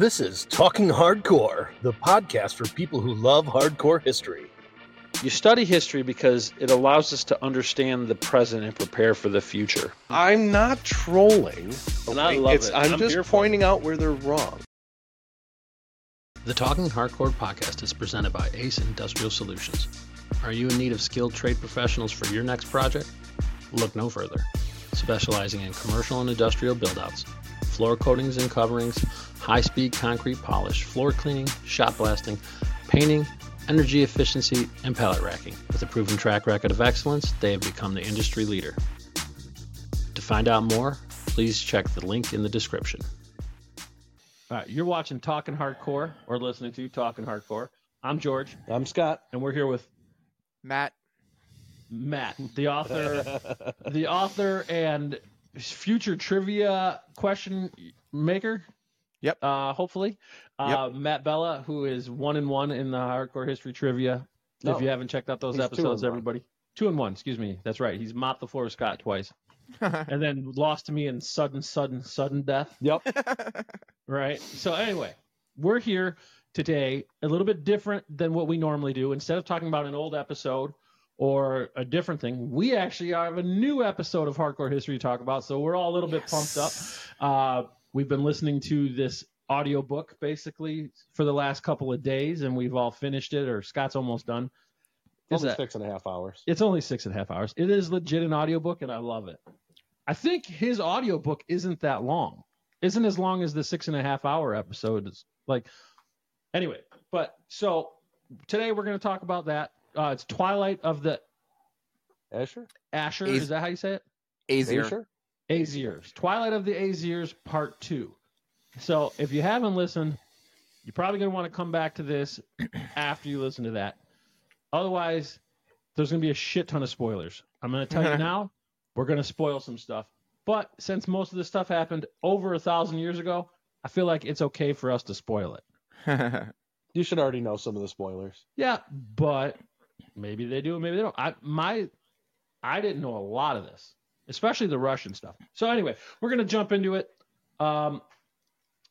This is Talking Hardcore, the podcast for people who love hardcore history. You study history because it allows us to understand the present and prepare for the future. I'm not trolling. And I love It's- it. I'm, I'm just pointing out where they're wrong. The Talking Hardcore podcast is presented by Ace Industrial Solutions. Are you in need of skilled trade professionals for your next project? Look no further. Specializing in commercial and industrial buildouts, floor coatings and coverings, high speed concrete polish, floor cleaning, shot blasting, painting, energy efficiency, and pallet racking. With a proven track record of excellence, they have become the industry leader. To find out more, please check the link in the description. All right, you're watching Talking Hardcore or listening to Talking Hardcore. I'm George, I'm Scott. and we're here with Matt. Matt, the author, the author and future trivia question maker. Yep. Uh, hopefully, uh, Matt Bella, who is one and one in the hardcore history trivia. No. if you haven't checked out those He's two episodes, and one. everybody, two and one. Excuse me. That's right. He's mopped the floor with Scott twice, and then lost to me in sudden, sudden, sudden death. Yep. Right. So anyway, we're here today a little bit different than what we normally do. Instead of talking about an old episode or a different thing, we actually have a new episode of Hardcore History to talk about. So we're all a little bit pumped up. Uh, we've been listening to this audiobook basically for the last couple of days, and we've all finished it, or Scott's almost done. Is Only that- six and a half hours. it's only six and a half hours. It is legit an audiobook, and I love it. I think his audiobook isn't that long. Isn't as long as the six and a half hour episode is like anyway, but so today we're gonna talk about that. Uh, it's Twilight of the Asher? Asher. Az- Is that how you say it? Azier. Asher? Azirs. Twilight of the Azirs Part Two. So if you haven't listened, you're probably gonna want to come back to this after you listen to that. Otherwise, there's gonna be a shit ton of spoilers. I'm gonna tell you now, we're gonna spoil some stuff. But since most of this stuff happened over a thousand years ago, I feel like it's okay for us to spoil it. You should already know some of the spoilers. Yeah, but maybe they do, maybe they don't. I my I didn't know a lot of this, especially the Russian stuff. So anyway, we're gonna jump into it. Um,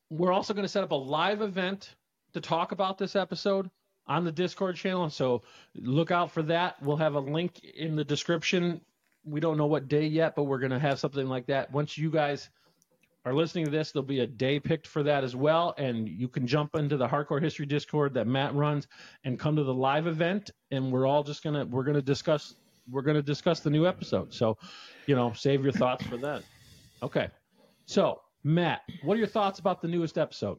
we're also gonna set up a live event to talk about this episode on the Discord channel. So look out for that. We'll have a link in the description. We don't know what day yet, but we're gonna have something like that. Once you guys are listening to this, there'll be a day picked for that as well, and you can jump into the Hardcore History Discord that Matt runs and come to the live event, and we're all just gonna we're gonna discuss we're gonna discuss the new episode. So, you know, save your thoughts for then. Okay, so Matt, what are your thoughts about the newest episode?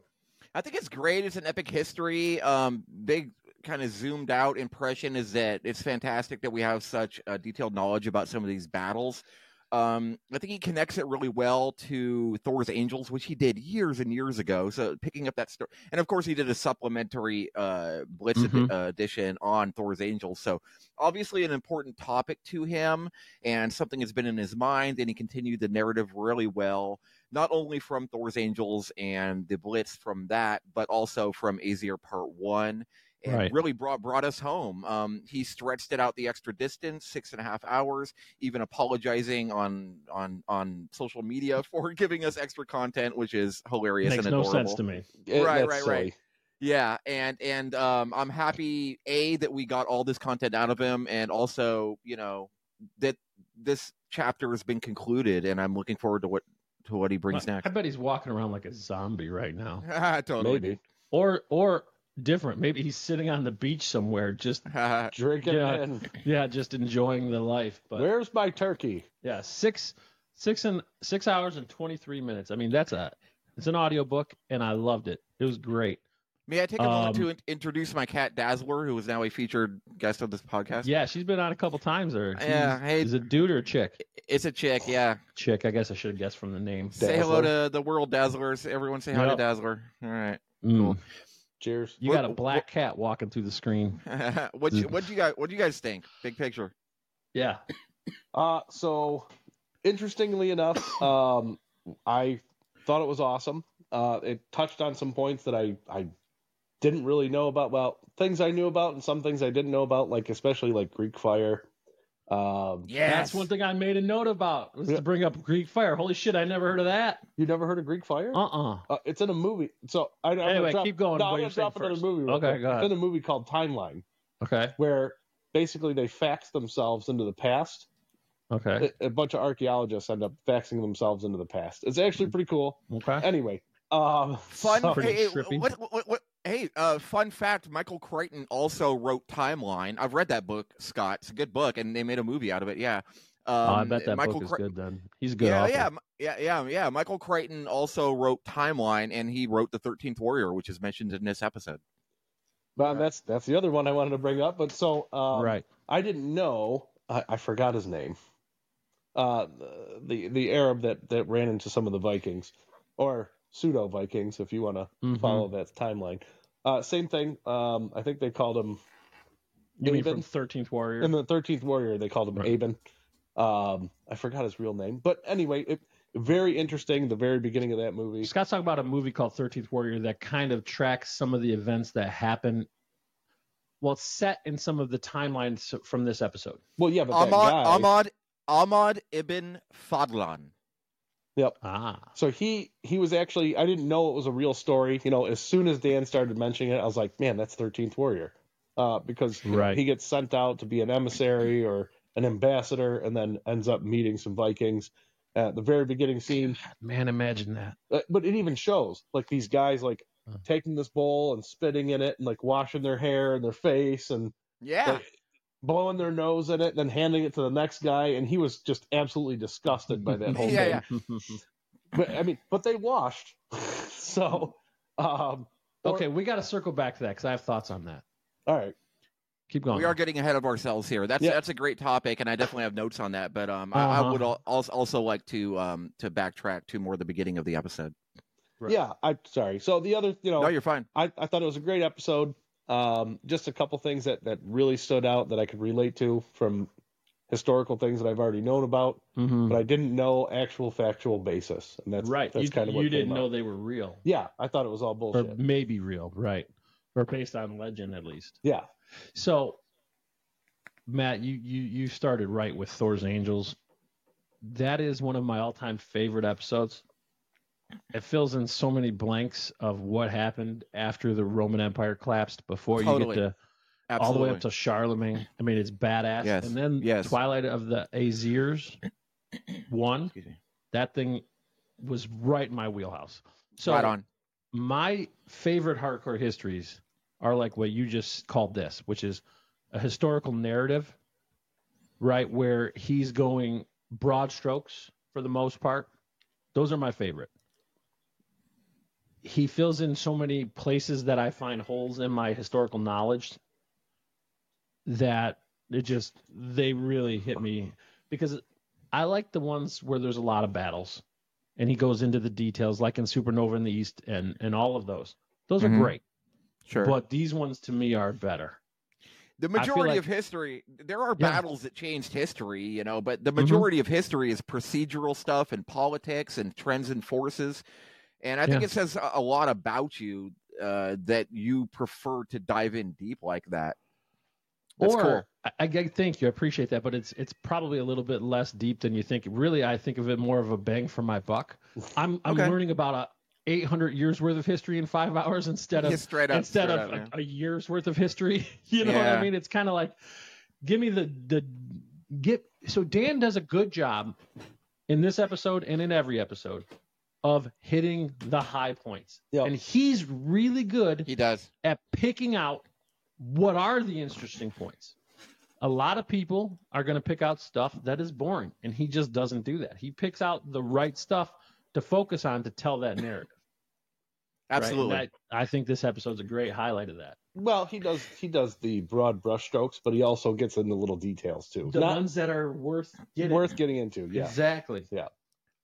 I think it's great. It's an epic history. Um, big kind of zoomed out impression is that it's fantastic that we have such uh, detailed knowledge about some of these battles. Um, I think he connects it really well to Thor's Angels, which he did years and years ago. So picking up that story, and of course he did a supplementary uh, Blitz Mhm. uh, edition on Thor's Angels. So obviously an important topic to him and something that's been in his mind, and he continued the narrative really well not only from Thor's Angels and the Blitz from that, but also from Azier Part One, and Right. really brought brought us home. Um, he stretched it out the extra distance, six and a half hours, even apologizing on on on social media for giving us extra content, which is hilarious Makes and no adorable. sense to me. It- Right, that's right, silly. right. Yeah, and and um, I'm happy a that we got all this content out of him, and also you know that this chapter has been concluded, and I'm looking forward to what to what he brings I next. I bet he's walking around like a zombie right now, totally. Maybe. or or different. Maybe he's sitting on the beach somewhere, just Drinking Yeah. and yeah, just enjoying the life. But where's my turkey? Yeah, six six and six hours and twenty three minutes. I mean, that's a it's an audiobook and I loved it. It was great. May I take a moment Um, to in- introduce my cat Dazzler, who is now a featured guest of this podcast? Yeah, she's been on a couple times or Yeah, hey- is it dude or a chick? It's a chick, yeah. Chick, I guess I should have guessed from the name. Say hello to the world Dazzlers. Everyone say hi Yep. to Dazzler. All right. Mm. Cheers. You got a black cat walking through the screen. what you what you guys what do you guys think? Big picture. Yeah. Uh, so interestingly enough, um, I thought it was awesome. Uh, it touched on some points that I, I didn't really know about. Well, things I knew about and some things I didn't know about, like especially like Greek fire. Um, Yes. That's one thing I made a note about was Yeah. to bring up Greek fire. Holy shit, I never heard of that. you never heard of Greek Fire? Uh uh Uh, it's in a movie. So I, I'm Anyway, drop- keep going. No, what I'm you're gonna drop saying another first. movie. real Okay, quick. go ahead. It's in a movie called Timeline, Okay. where basically they fax themselves into the past. Okay. A, a bunch of archaeologists end up faxing themselves into the past. It's actually pretty cool. Okay. Anyway, um, Fun. so- Pretty hey, what, what, what, hey, uh, fun fact: Michael Crichton also wrote Timeline. I've read that book, Scott. It's a good book, and they made a movie out of it. Yeah. Um, oh, I bet that Michael book is Cri- good then. He's a good. Yeah, author. yeah, yeah, yeah, yeah. Michael Crichton also wrote Timeline, and he wrote the Thirteenth Warrior, which is mentioned in this episode. But that's that's the other one I wanted to bring up. But so um, right. I didn't know. I, I forgot his name. Uh, the the Arab that that ran into some of the Vikings, or pseudo Vikings, if you want to Mhm. follow that timeline. Uh, same thing. Um, I think they called him. You mean Ibn. from Thirteenth Warrior? in the Thirteenth Warrior. They called him Right. Ibn. Um, I forgot his real name, but anyway, it, very interesting. The very beginning of that movie. Scott's talking about a movie called Thirteenth Warrior that kind of tracks some of the events that happen. Well, it's set in some of the timelines from this episode. Well, yeah, but that Ahmad, guy. Ahmad, Ahmad ibn Fadlan. Ah, So he he was actually I didn't know it was a real story. You know, as soon as Dan started mentioning it, I was like, man, that's Thirteenth Warrior, uh, because you know, Right. he gets sent out to be an emissary or an ambassador, and then ends up meeting some Vikings. At the very beginning scene, man, imagine that. uh, but it even shows like these guys like Huh. taking this bowl and spitting in it and like washing their hair and their face and Yeah. like, blowing their nose in it, and then handing it to the next guy, and he was just absolutely disgusted by that whole Yeah, thing. yeah. But I mean, but they washed, so um, or- okay, we got to circle back to that because I have thoughts on that. all right. Keep going. We are getting ahead of ourselves here. That's Yeah. that's a great topic, and I definitely have notes on that. But um, I, I Uh-huh. would al- also also like to um to backtrack to more the beginning of the episode. Right. Yeah, I'm sorry. So the other, you know, No, you're fine. I, I thought it was a great episode. Um, just a couple things that that really stood out that I could relate to from historical things that I've already known about, Mhm. but I didn't know actual factual basis, and that's right. That's you kind of what you didn't know out. they were real, Yeah, I thought it was all bullshit. or maybe real, right? Or based on legend, at least. Yeah, So, Matt, you you you started right with Thor's Angels. That is one of my all-time favorite episodes. It fills in so many blanks of what happened after the Roman Empire collapsed before Totally. you get to Absolutely. all the way up to Charlemagne. I mean, it's badass. Yes, And then yes. Twilight of the Azirs one. That thing was right in my wheelhouse. So right on. my favorite hardcore histories are like what you just called this, which is a historical narrative, right? Where he's going broad strokes for the most part. Those are my favorite. He fills in so many places that I find holes in my historical knowledge that it just, they really hit me because I like the ones where there's a lot of battles and he goes into the details like in Supernova in the East and and all of those. Those Mhm. are great. Sure. But these ones to me are better. the majority like- of history, there are Yeah. battles that changed history, you know, but the Mhm. majority of history is procedural stuff and politics and trends and forces. And I think Yeah. it says a lot about you uh, that you prefer to dive in deep like that. That's or cool. I, I thank you, I appreciate that, but it's it's probably a little bit less deep than you think. Really, I think of it more of a bang for my buck. I'm I'm Okay. learning about a 800 years worth of history in five hours instead of Yeah, up, instead of up, a, a year's worth of history. You know what I mean? It's kind of like, give me the the get. So Dan does a good job in this episode and in every episode of hitting the high points, Yep. and he's really good He does. at picking out what are the interesting points. A lot of people are going to pick out stuff that is boring, and he just doesn't do that. He picks out the right stuff to focus on to tell that narrative. right? Absolutely. that- I think this episode's a great highlight of that. well, he does he does the broad brushstrokes, but he also gets into the little details too. The Not ones that are worth getting. worth getting into. Exactly. Yeah, Exactly.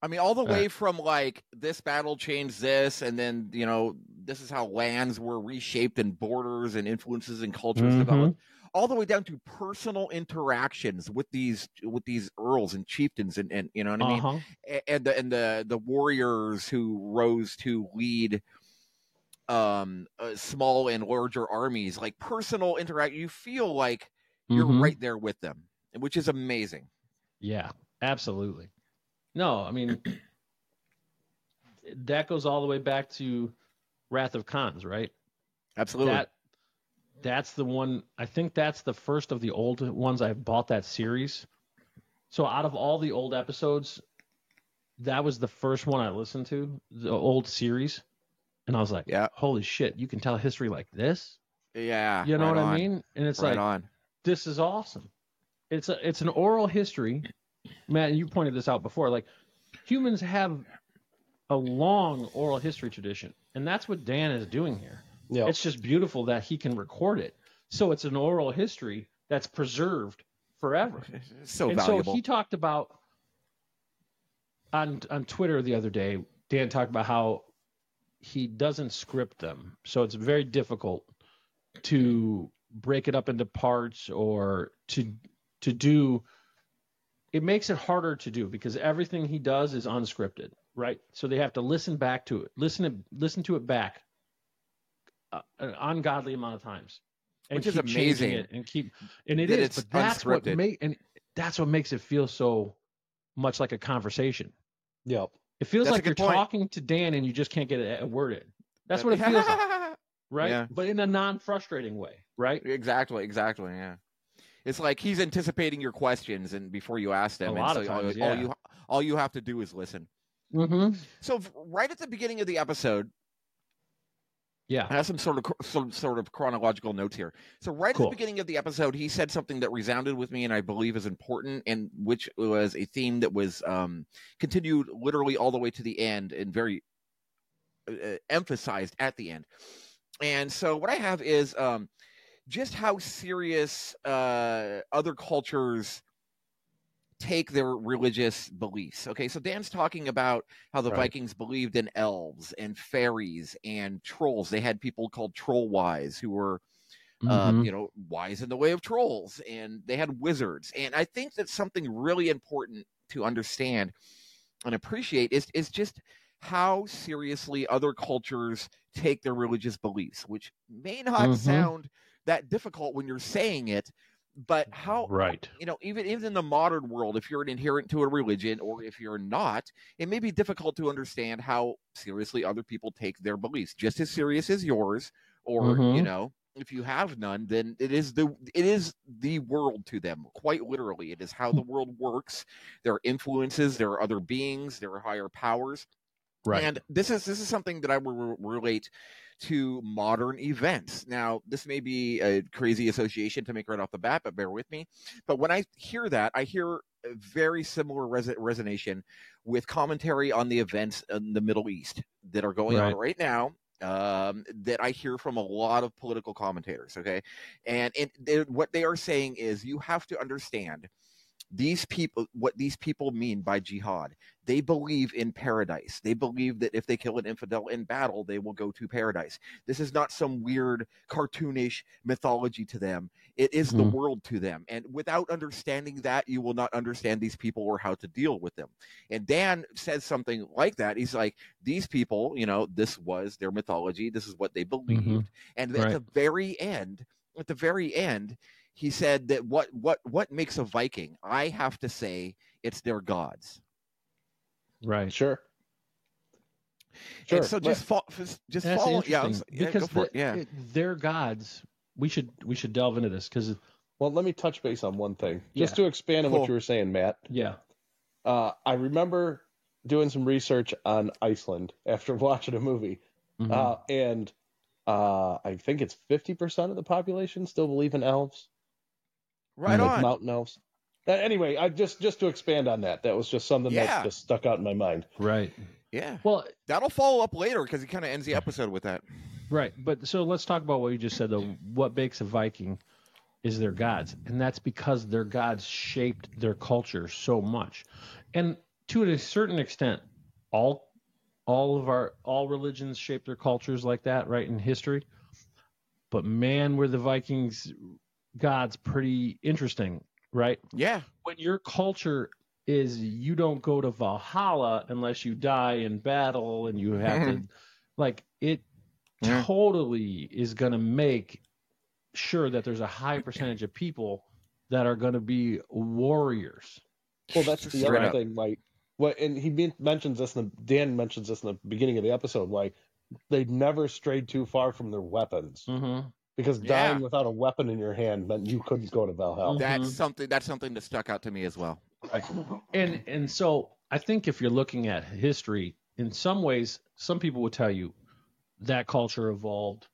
I mean, all the Uh, way from like this battle changed this, and then you know this is how lands were reshaped and borders and influences and cultures Mhm. developed, all the way down to personal interactions with these with these earls and chieftains, and, and you know what I mean, Uh-huh. And the and the the warriors who rose to lead um uh, small and larger armies, like personal interact. You feel like you're Mhm. right there with them which is amazing. Yeah, absolutely. No, I mean that goes all the way back to Wrath of Khans, right? Absolutely. That that's the one I think that's the first of the old ones I've bought that series. So out of all the old episodes, that was the first one I listened to, the old series. And I was like, Yeah. holy shit, you can tell history like this? yeah. You know right what on, I mean? And it's right like on. this is awesome. It's a it's an oral history. Matt, you pointed this out before. Like humans have a long oral history tradition, and that's what Dan is doing here. Yeah. It's just beautiful that he can record it. So it's an oral history that's preserved forever. So and valuable. so he talked about on on Twitter the other day. Dan talked about how he doesn't script them, so it's very difficult to break it up into parts or to to do. It makes it harder to do because everything he does is unscripted, right? So they have to listen back to it, listen to listen to it back uh, an ungodly amount of times, and Which is keep changing amazing it and keep and it that is, it's but that's what unscripted. make and that's what makes it feel so much like a conversation. Yep. It feels That's like you're point. talking to Dan and you just can't get a, a word in. That's what it feels like, right? Yeah. But in a non-frustrating way, right? exactly, exactly. Yeah. It's like he's anticipating your questions and before you ask them. A and lot so of all- times, all yeah. you all you have to do is listen. Mm-hmm. So right at the beginning of the episode, Yeah. I have some sort of some sort of chronological notes here. So right at the beginning of the episode, he said something that resounded with me, and I believe is important, and which was a theme that was um, continued literally all the way to the end, and very uh, emphasized at the end. And so what I have is um, just how serious uh, other cultures take their religious beliefs. Okay, so Dan's talking about how the Right. Vikings believed in elves and fairies and trolls. They had people called troll wise who were, um, Mhm. you know, wise in the way of trolls, and they had wizards. And I think that's something really important to understand and appreciate is is just how seriously other cultures take their religious beliefs, which may not Mhm. sound that difficult when you're saying it, but how right. you know, even even in the modern world, if you're an adherent to a religion or if you're not, it may be difficult to understand how seriously other people take their beliefs, just as serious as yours. Or you Mhm. know, if you have none, then it is the it is the world to them. Quite literally, it is how the world works. There are influences, there are other beings, there are higher powers. Right. And this is this is something that I will re- relate to modern events. Now, this may be a crazy association to make right off the bat, but bear with me. But when I hear that, I hear a very similar res- resonation with commentary on the events in the Middle East that are going on right now. Um, that I hear from a lot of political commentators. Okay, and and what they are saying is you have to understand these people what these people mean by jihad they believe in paradise. They believe that if they kill an infidel in battle they will go to paradise. This is not some weird cartoonish mythology to them. It is the Mhm. world to them. And without understanding that you will not understand these people or how to deal with them. And dan says something like that. He's like these people you know this was their mythology. This is what they believed. And at Right. the very end at the very end he said that what what what makes a Viking? I have to say it's their gods. Right. Sure. Sure. And so just fo- just just That's follow. Yeah, I'm yeah, because go for the- it. Yeah, it- their gods. We should we should delve into this because Well, let me touch base on one thing, just Yeah. to expand on Cool. what you were saying, Matt. yeah. Uh, I remember doing some research on Iceland after watching a movie, Mhm. uh, and uh, I think it's fifty percent of the population still believe in elves, right like on. mountain elves. Uh, anyway, I just just to expand on that, that was just something Yeah. that just stuck out in my mind. right. Yeah, Well, that'll follow up later because he kind of ends the episode with that. Right, but so let's talk about what you just said. Though, what makes a Viking is their gods, and that's because their gods shaped their culture so much, and to a certain extent, all all of our all religions shape their cultures like that, right? In history, but man, were the Vikings gods pretty interesting, right? Yeah, when your culture is you don't go to Valhalla unless you die in battle and you have to like it Yeah. totally is going to make sure that there's a high percentage of people that are going to be warriors. Well, that's the Straight other up. thing. Like, what, and he men- mentions this, in the, Dan mentions this in the beginning of the episode. Like they never strayed too far from their weapons, Mm-hmm. Because Yeah. dying without a weapon in your hand meant you couldn't go to Valhalla. That's Mhm. something. That's something that stuck out to me as well. And and so I think if you're looking at history, in some ways, some people would tell you that culture evolved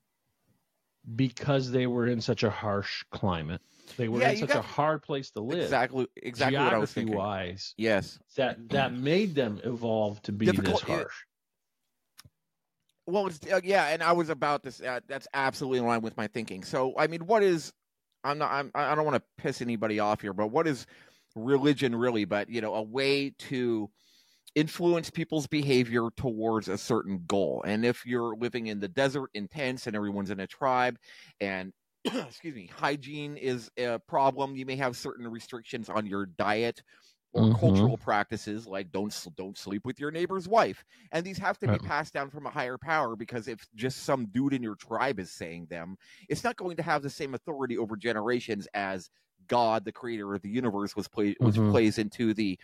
because they were in such a harsh climate. They were Yeah, in such got- a hard place to live. Exactly. Exactly what I was geography thinking. wise, Yes. that that made them evolve to be Difficult- this yeah. harsh. Well, uh, yeah, and I was about this. Uh, that's absolutely in line with my thinking. So, I mean, what is? I'm not. I'm, I don't want to piss anybody off here, but what is religion really? But you know, a way to influence people's behavior towards a certain goal. And if you're living in the desert in tents and everyone's in a tribe, and excuse me, hygiene is a problem, you may have certain restrictions on your diet or Mhm. cultural practices like don't don't sleep with your neighbor's wife and these have to be passed down from a higher power because if just some dude in your tribe is saying them it's not going to have the same authority over generations as god the creator of the universe was play which Mhm. plays into the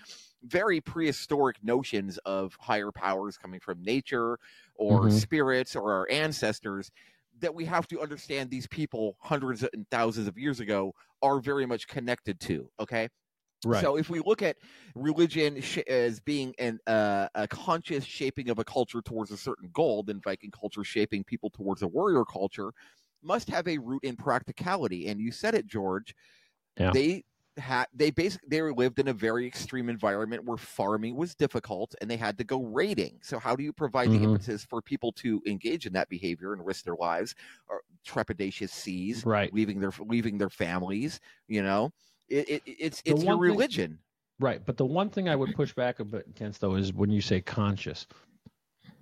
very prehistoric notions of higher powers coming from nature or Mhm. spirits or our ancestors that we have to understand these people hundreds and thousands of years ago are very much connected to okay Right. so if we look at religion sh- as being an uh, a conscious shaping of a culture towards a certain goal, then Viking culture shaping people towards a warrior culture must have a root in practicality. And you said it, George. Yeah. They had they basically they lived in a very extreme environment where farming was difficult and they had to go raiding. So how do you provide the Mhm. impetus for people to engage in that behavior and risk their lives or trepidatious seas, right. leaving their leaving their families? You know, it, it, it's The it's your one thing- religion. Right. But the one thing I would push back a bit against, though, is when you say conscious.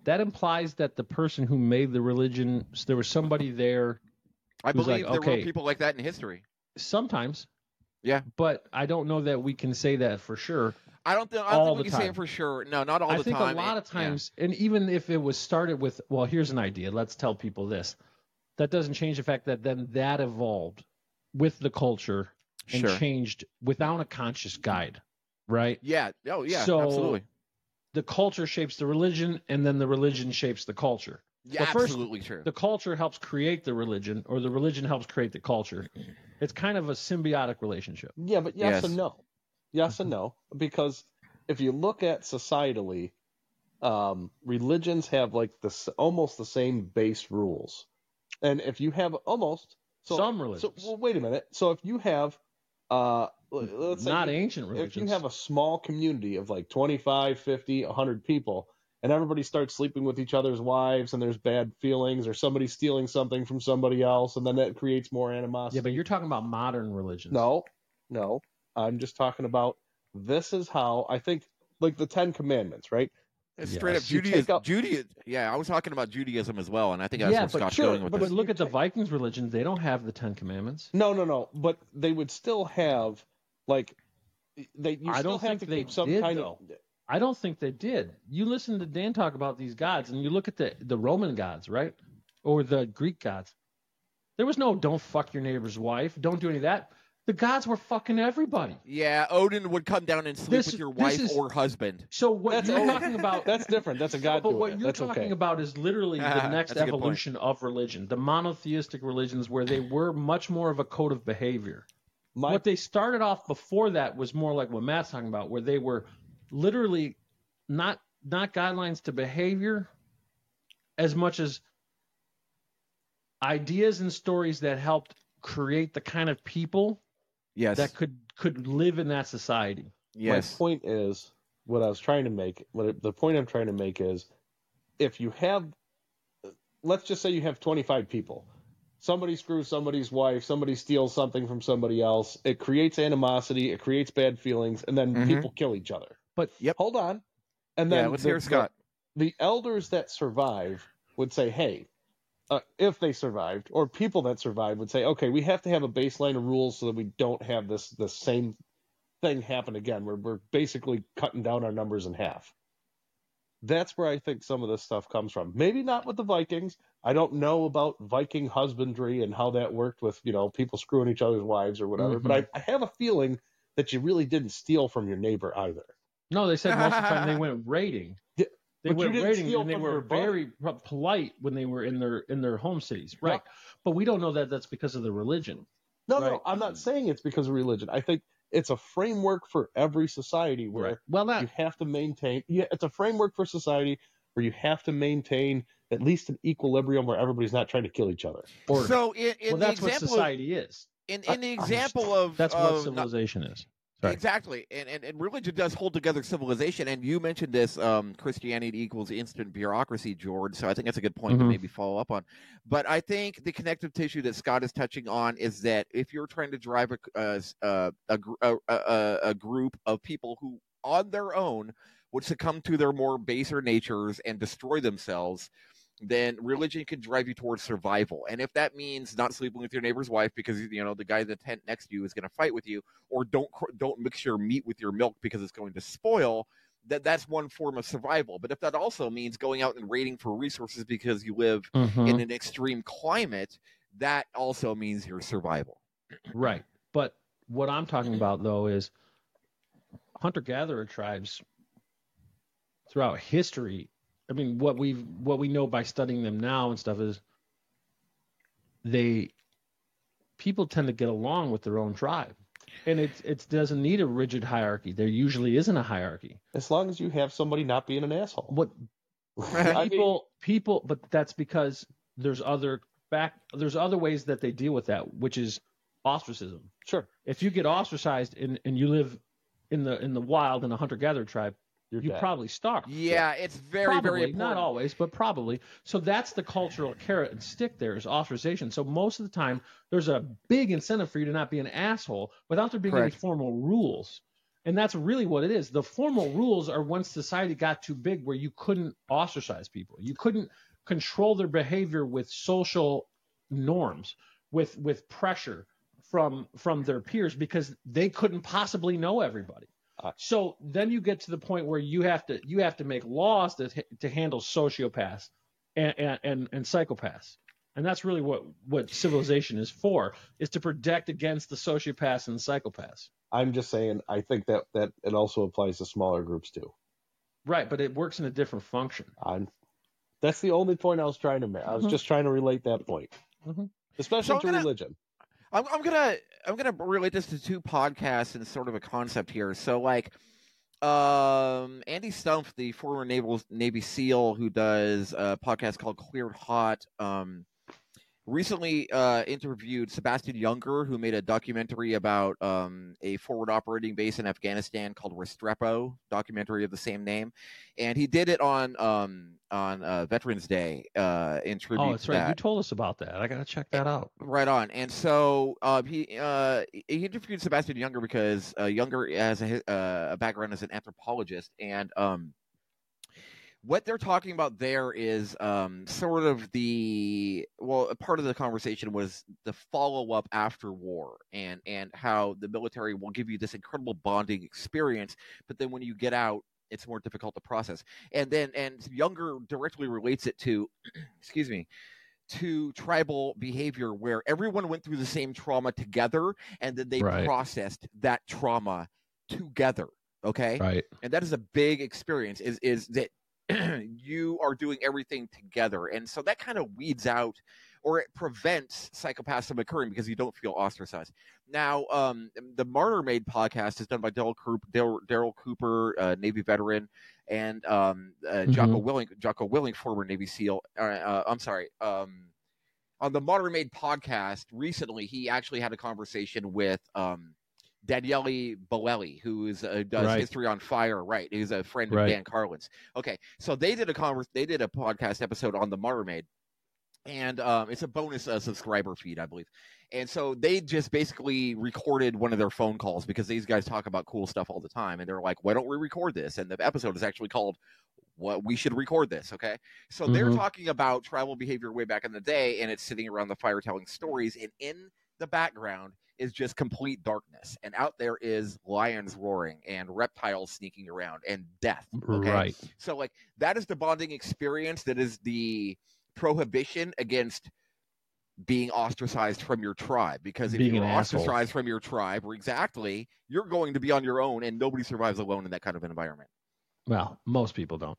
That implies that the person who made the religion, there was somebody there I believe like, there okay. were people like that in history. sometimes. Yeah. But I don't know that we can say that for sure. I don't think I don't All think we can say time. it for sure. No, not all I the think a lot of times, and even if it was started with, well, here's an idea, let's tell people this. That doesn't change the fact that then that evolved with the culture yeah. And sure. changed without a conscious guide, right? Yeah. Oh, yeah. So- absolutely. The culture shapes the religion, and then the religion shapes the culture. Yeah, the first- absolutely true. The culture helps create the religion, or the religion helps create the culture. It's kind of a symbiotic relationship. Yeah, but yes, Yes. and no. Yes and no, because if you look at societally, um, religions have like this almost the same base rules, and if you have almost so, Some so religions, well, wait a minute. So if you have, uh, let's not ancient religions. if you have a small community of like 25, 50, 100 people, and everybody starts sleeping with each other's wives, and there's bad feelings, or somebody stealing something from somebody else, and then that creates more animosity. yeah, but you're talking about modern religions. No, no. I'm just talking about this is how I think, like the Ten Commandments, right? It's straight up Yes. You take Judaism. out- Judaism. Yeah, I was talking about Judaism as well, and I think that's Yeah, where but Scott's sure, going with but this. But look at the Vikings religion; they don't have the Ten Commandments. No, no, no. But they would still have like they. You I don't have think to they keep some did, kind though. of. I don't think they did. You listen to Dan talk about these gods, and you look at the the Roman gods, right, or the Greek gods. There was no "don't fuck your neighbor's wife," "don't do any of that." The gods were fucking everybody. yeah, Odin would come down and sleep This- with your wife is- or husband. So what That's you're okay. talking about? That's different. That's a god but what it. you're That's talking okay. about is literally the next That's a good point. evolution of religion, the monotheistic religions, where they were much more of a code of behavior. My what they started off before that was more like what Matt's talking about, where they were literally not not guidelines to behavior as much as ideas and stories that helped create the kind of people Yes. that could could live in that society. yes. My point is what I was trying to make. What it- the point I'm trying to make is, if you have, let's just say you have 25 people, somebody screws somebody's wife, somebody steals something from somebody else, it creates animosity, it creates bad feelings, and then Mhm. people kill each other. But Yep. hold on, and then yeah, let's the, hear Scott. The, the elders that survive would say, hey. Uh, if they survived, or people that survived would say, "Okay, we have to have a baseline of rules so that we don't have this the same thing happen again. We're we're basically cutting down our numbers in half." That's where I think some of this stuff comes from. Maybe not with the Vikings. I don't know about Viking husbandry and how that worked with, you know, people screwing each other's wives or whatever, but I, I have a feeling that you really didn't steal from your neighbor either. No, they said most of the time they went raiding. Yeah, they but you went raiding and they were your buddy. very p- polite when they were in their in their home cities, right? Right. But we don't know that that's because of the religion. No, Right. no, I'm not saying it's because of religion. I think it's a framework for every society where Well, that you have to maintain. Yeah, it's a framework for society where you have to maintain at least an equilibrium where everybody's not trying to kill each other. order. So in, in well, the that's what example, of, is. in, in the I example of That's what of not- civilization is. Sorry. Exactly, and, and and religion does hold together civilization. And you mentioned this: um, Christianity equals instant bureaucracy, George. So I think that's a good point to Mhm. maybe follow up on. But I think the connective tissue that Scott is touching on is that if you're trying to drive a a, a, a, a, a group of people who, on their own, would succumb to their more baser natures and destroy themselves, then religion can drive you towards survival. And if that means not sleeping with your neighbor's wife because you know the guy in the tent next to you is going to fight with you, or don't don't mix your meat with your milk because it's going to spoil, that that's one form of survival. But if that also means going out and raiding for resources because you live Mhm. in an extreme climate, that also means your survival. Right. But what I'm talking about though is hunter gatherer tribes throughout history. I mean, what we've what we know by studying them now and stuff is they people tend to get along with their own tribe. And it it doesn't need a rigid hierarchy. There usually isn't a hierarchy. As long as you have somebody not being an asshole. What I mean, people people but that's because there's other back there's other ways that they deal with that, which is ostracism. sure, if you get ostracized and, and you live in the in the wild in a hunter gatherer tribe, you're you dead. probably starve. Yeah, it's very probably, very important. not always, but probably. So that's the cultural carrot and stick. There is ostracization. So most of the time, there's a big incentive for you to not be an asshole without there being Correct. any formal rules. And that's really what it is. The formal rules are when society got too big where you couldn't ostracize people. You couldn't control their behavior with social norms, with with pressure from from their peers because they couldn't possibly know everybody. Uh, So then you get to the point where you have to you have to make laws to to handle sociopaths and and and, and psychopaths. And that's really what what civilization is for, is to protect against the sociopaths and the psychopaths. I'm just saying. I think that that it also applies to smaller groups too. Right, but it works in a different function. I'm. That's the only point I was trying to make. I was Mhm. just trying to relate that point, Mhm. especially So to gonna- religion. I'm, I'm gonna I'm gonna relate this to two podcasts and sort of a concept here. So like, um, Andy Stumpf, the former naval Navy SEAL who does a podcast called Cleared Hot, um, recently uh, interviewed Sebastian Junger, who made a documentary about um, a forward operating base in Afghanistan called Restrepo, documentary of the same name, and he did it on um, on uh, Veterans Day uh, in tribute Oh, that's to right. that. You told us about that. I gotta check that out. Right on. And so uh, he uh, he interviewed Sebastian Junger because uh, Junger has a, uh, a background as an anthropologist, and um, what they're talking about there is um, sort of the well, part of the conversation was the follow up after war, and and how the military will give you this incredible bonding experience, but then when you get out. It's more difficult to process, and then and Junger directly relates it to, excuse me, to tribal behavior where everyone went through the same trauma together and then they Right. processed that trauma together okay Right. and that is a big experience is is that you are doing everything together and so that kind of weeds out or it prevents psychopaths from occurring because you don't feel ostracized. Now um, the martyr made podcast is done by daryl cooper, cooper uh, navy veteran and um, uh, jocko willink jocko willink former navy seal uh, uh, i'm sorry um, on the Martyr Made podcast recently, he actually had a conversation with um, Daniele Bolelli, who is uh, does Right. History on Fire. Right, he's a friend of Right. Dan Carlin's. Okay, so they did a converse, they did a podcast episode on the Martyr Made, and um, it's a bonus uh, subscriber feed, I believe. And so they just basically recorded one of their phone calls because these guys talk about cool stuff all the time, and they're like, "Why don't we record this?" And the episode is actually called "What We Should Record This." Okay, so they're Mhm. talking about tribal behavior way back in the day, and it's sitting around the fire telling stories. And in the background is just complete darkness, and out there is lions roaring and reptiles sneaking around and death. Okay? Right. So like that is the bonding experience. That is the prohibition against being ostracized from your tribe because if Being you're an asshole. ostracized from your tribe, or exactly, you're going to be on your own, and nobody survives alone in that kind of an environment. Well, most people don't.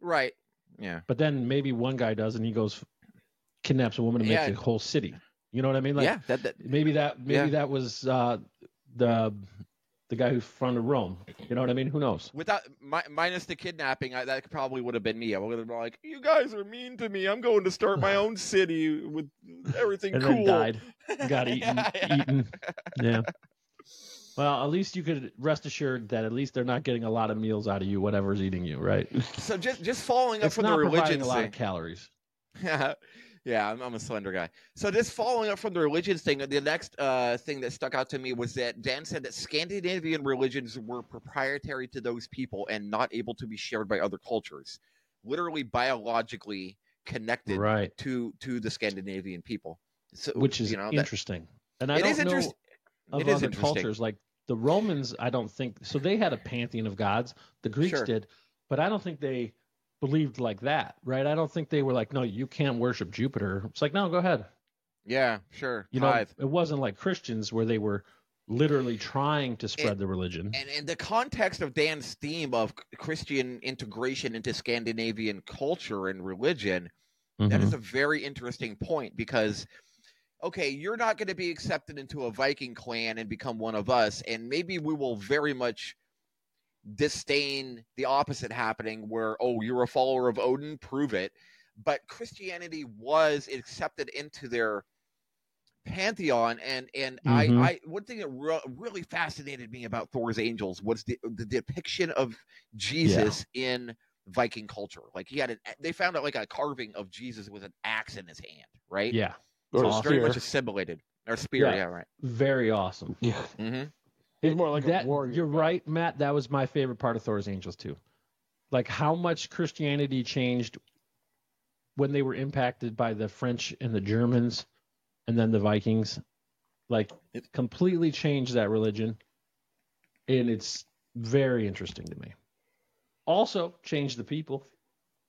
Right. Yeah. But then maybe one guy does, and he goes kidnaps a woman and makes a whole city. You know what I mean? Like yeah. That, that maybe that maybe Yeah. that was uh, the the guy who founded Rome. You know what I mean? Who knows? without mi- minus the kidnapping, I, that probably would have been me. I would have been like, "You guys are mean to me. I'm going to start my own city with everything And cool." then died. Got eaten. Yeah, yeah. Eaten. Yeah. Well, at least you could rest assured that at least they're not getting a lot of meals out of you, whatever's eating you, right? So just just following up It's from not the religion a lot thing. of calories. Yeah, I'm, I'm a slender guy. So this following up from the religions thing, the next uh, thing that stuck out to me was that Dan said that Scandinavian religions were proprietary to those people and not able to be shared by other cultures, literally biologically connected Right. to to the Scandinavian people. So, Which is you know, that- interesting. and I it don't is know interest- of it is other interesting. cultures. Like the Romans, I don't think so. They had a pantheon of gods. The Greeks Sure. did, but I don't think they believed like that, right? I don't think they were like, no, you can't worship Jupiter. It's like, no, go ahead. yeah, sure. You know, tithe. it wasn't like Christians where they were literally trying to spread the religion. and in the context of Dan's theme of Christian integration into Scandinavian culture and religion, That Mhm. is a very interesting point because, okay, you're not going to be accepted into a Viking clan and become one of us, and maybe we will very much disdain the opposite happening where, oh, you're a follower of Odin, prove it. But Christianity was accepted into their pantheon and and Mhm. I, I one thing that re- really fascinated me about thor's angels was the, the depiction of jesus in Viking culture. Like he had an, they found out like a carving of Jesus with an axe in his hand, right? yeah, Or so it's very much assimilated. Or spear, yeah, Yeah. right. very awesome. Yeah, hmm he's more like that, a warrior. You're right, Matt. That was my favorite part of Thor's Angels too. Like how much Christianity changed when they were impacted by the French and the Germans, and then the Vikings. Like it completely changed that religion, and it's very interesting to me. Also, changed the people.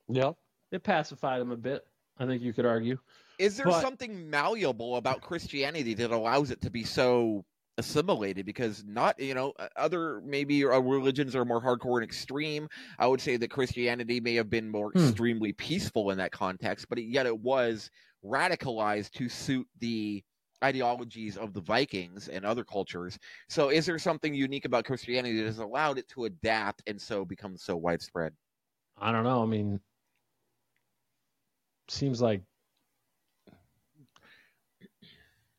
Yeah, It pacified them a bit. I think you could argue. Is there But- something malleable about Christianity that allows it to be so assimilated? Because not, you know, other maybe uh, religions are more hardcore and extreme. I would say that Christianity may have been more Hmm. extremely peaceful in that context, but yet it was radicalized to suit the ideologies of the Vikings and other cultures. So, is there something unique about Christianity that has allowed it to adapt and so become so widespread? I don't know. I mean, seems like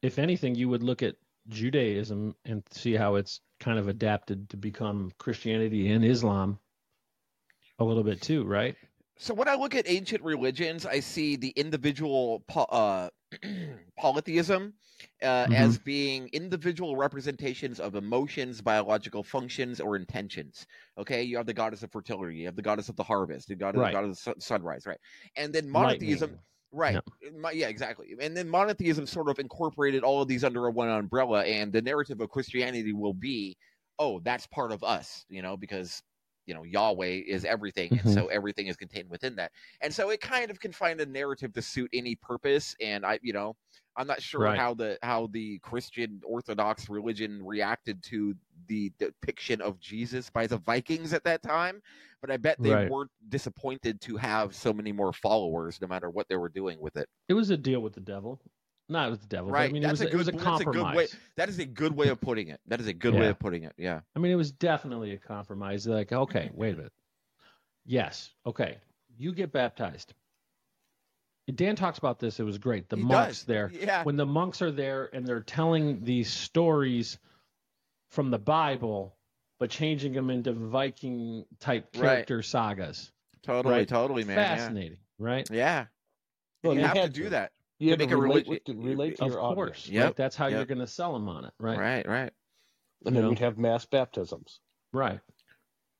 if anything, you would look at Judaism and see how it's kind of adapted to become Christianity and Islam a little bit too, right? So when I look at ancient religions, I see the individual po- uh, polytheism uh, Mhm. as being individual representations of emotions, biological functions, or intentions. Okay, you have the goddess of fertility, you have the goddess of the harvest, the goddess, Right. the goddess of sunrise, right? And then monotheism, Lightning. Right? Mo- Yeah, exactly. And then monotheism sort of incorporated all of these under a one umbrella, and the narrative of Christianity will be, oh, that's part of us, you know, because you know Yahweh is everything, and Mhm. so everything is contained within that. And so it kind of can find a narrative to suit any purpose. And I, you know, I'm not sure Right. how the how the Christian Orthodox religion reacted to the depiction of Jesus by the Vikings at that time, but I bet they Right. weren't disappointed to have so many more followers, no matter what they were doing with it. It was a deal with the devil. Not with the devil, Right. I mean, it That's was a it was a good- that's a good way- compromise. That is a good way of putting it. That is a good way of putting it. Yeah. I mean, it was definitely a compromise. Like, okay, wait a minute. Yes, okay, you get baptized. Dan talks about this. It was great. The He monks does. there, Yeah. when the monks are there and they're telling these stories from the Bible, but changing them into Viking type Right. character sagas. Totally. Right. Totally, man. Yeah. Fascinating, right? Yeah. Well, you you have to do to. that. You had make to a relate, relig- relate to Of your course, audience, Yep. right? That's how Yep. you're going to sell them on it, right? Right. Right. and You then know. you'd have mass baptisms. Right.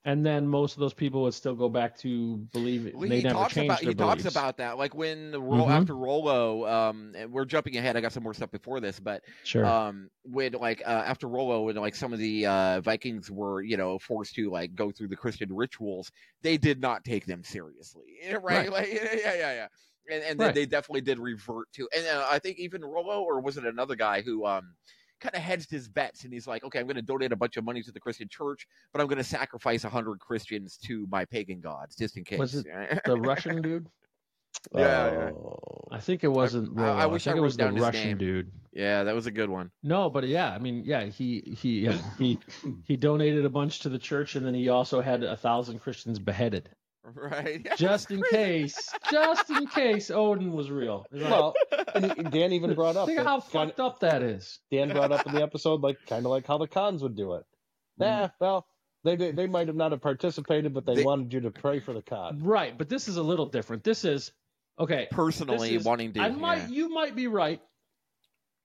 and then most of those people would still go back to believe it. Well, they he never talks changed about their he talks about that like when the Ro- Mhm. after Rollo um and we're jumping ahead I got some more stuff before this but sure. um when like uh, after Rollo when like some of the uh Vikings were you know forced to like go through the Christian rituals they did not take them seriously right, Right. like yeah yeah yeah yeah and, and then Right. they definitely did revert to and uh, I think even Rollo or was it another guy who um kind of hedged his bets and he's like okay I'm going to donate a bunch of money to the Christian church but I'm going to sacrifice 100 Christians to my pagan gods just in case Was it the Russian dude. Yeah, yeah. I think it wasn't. I- I Rollo. wish think I it was the down his Russian name. dude. yeah that was a good one No, but yeah, I mean, yeah, he he he he donated a bunch to the church, and then he also had a thousand Christians beheaded, right Yeah, just in case, just in case Odin was real. Like, Well, and Dan even brought up think that how kind fucked up that is. Dan brought up in the episode, like kind of like how the Khans would do it. Mm. Nah, well, they they, they might have not have participated, but they, They- wanted you to pray for the Khan. Right, but this is a little different. This is okay. personally is- wanting to I might, yeah. you might be right,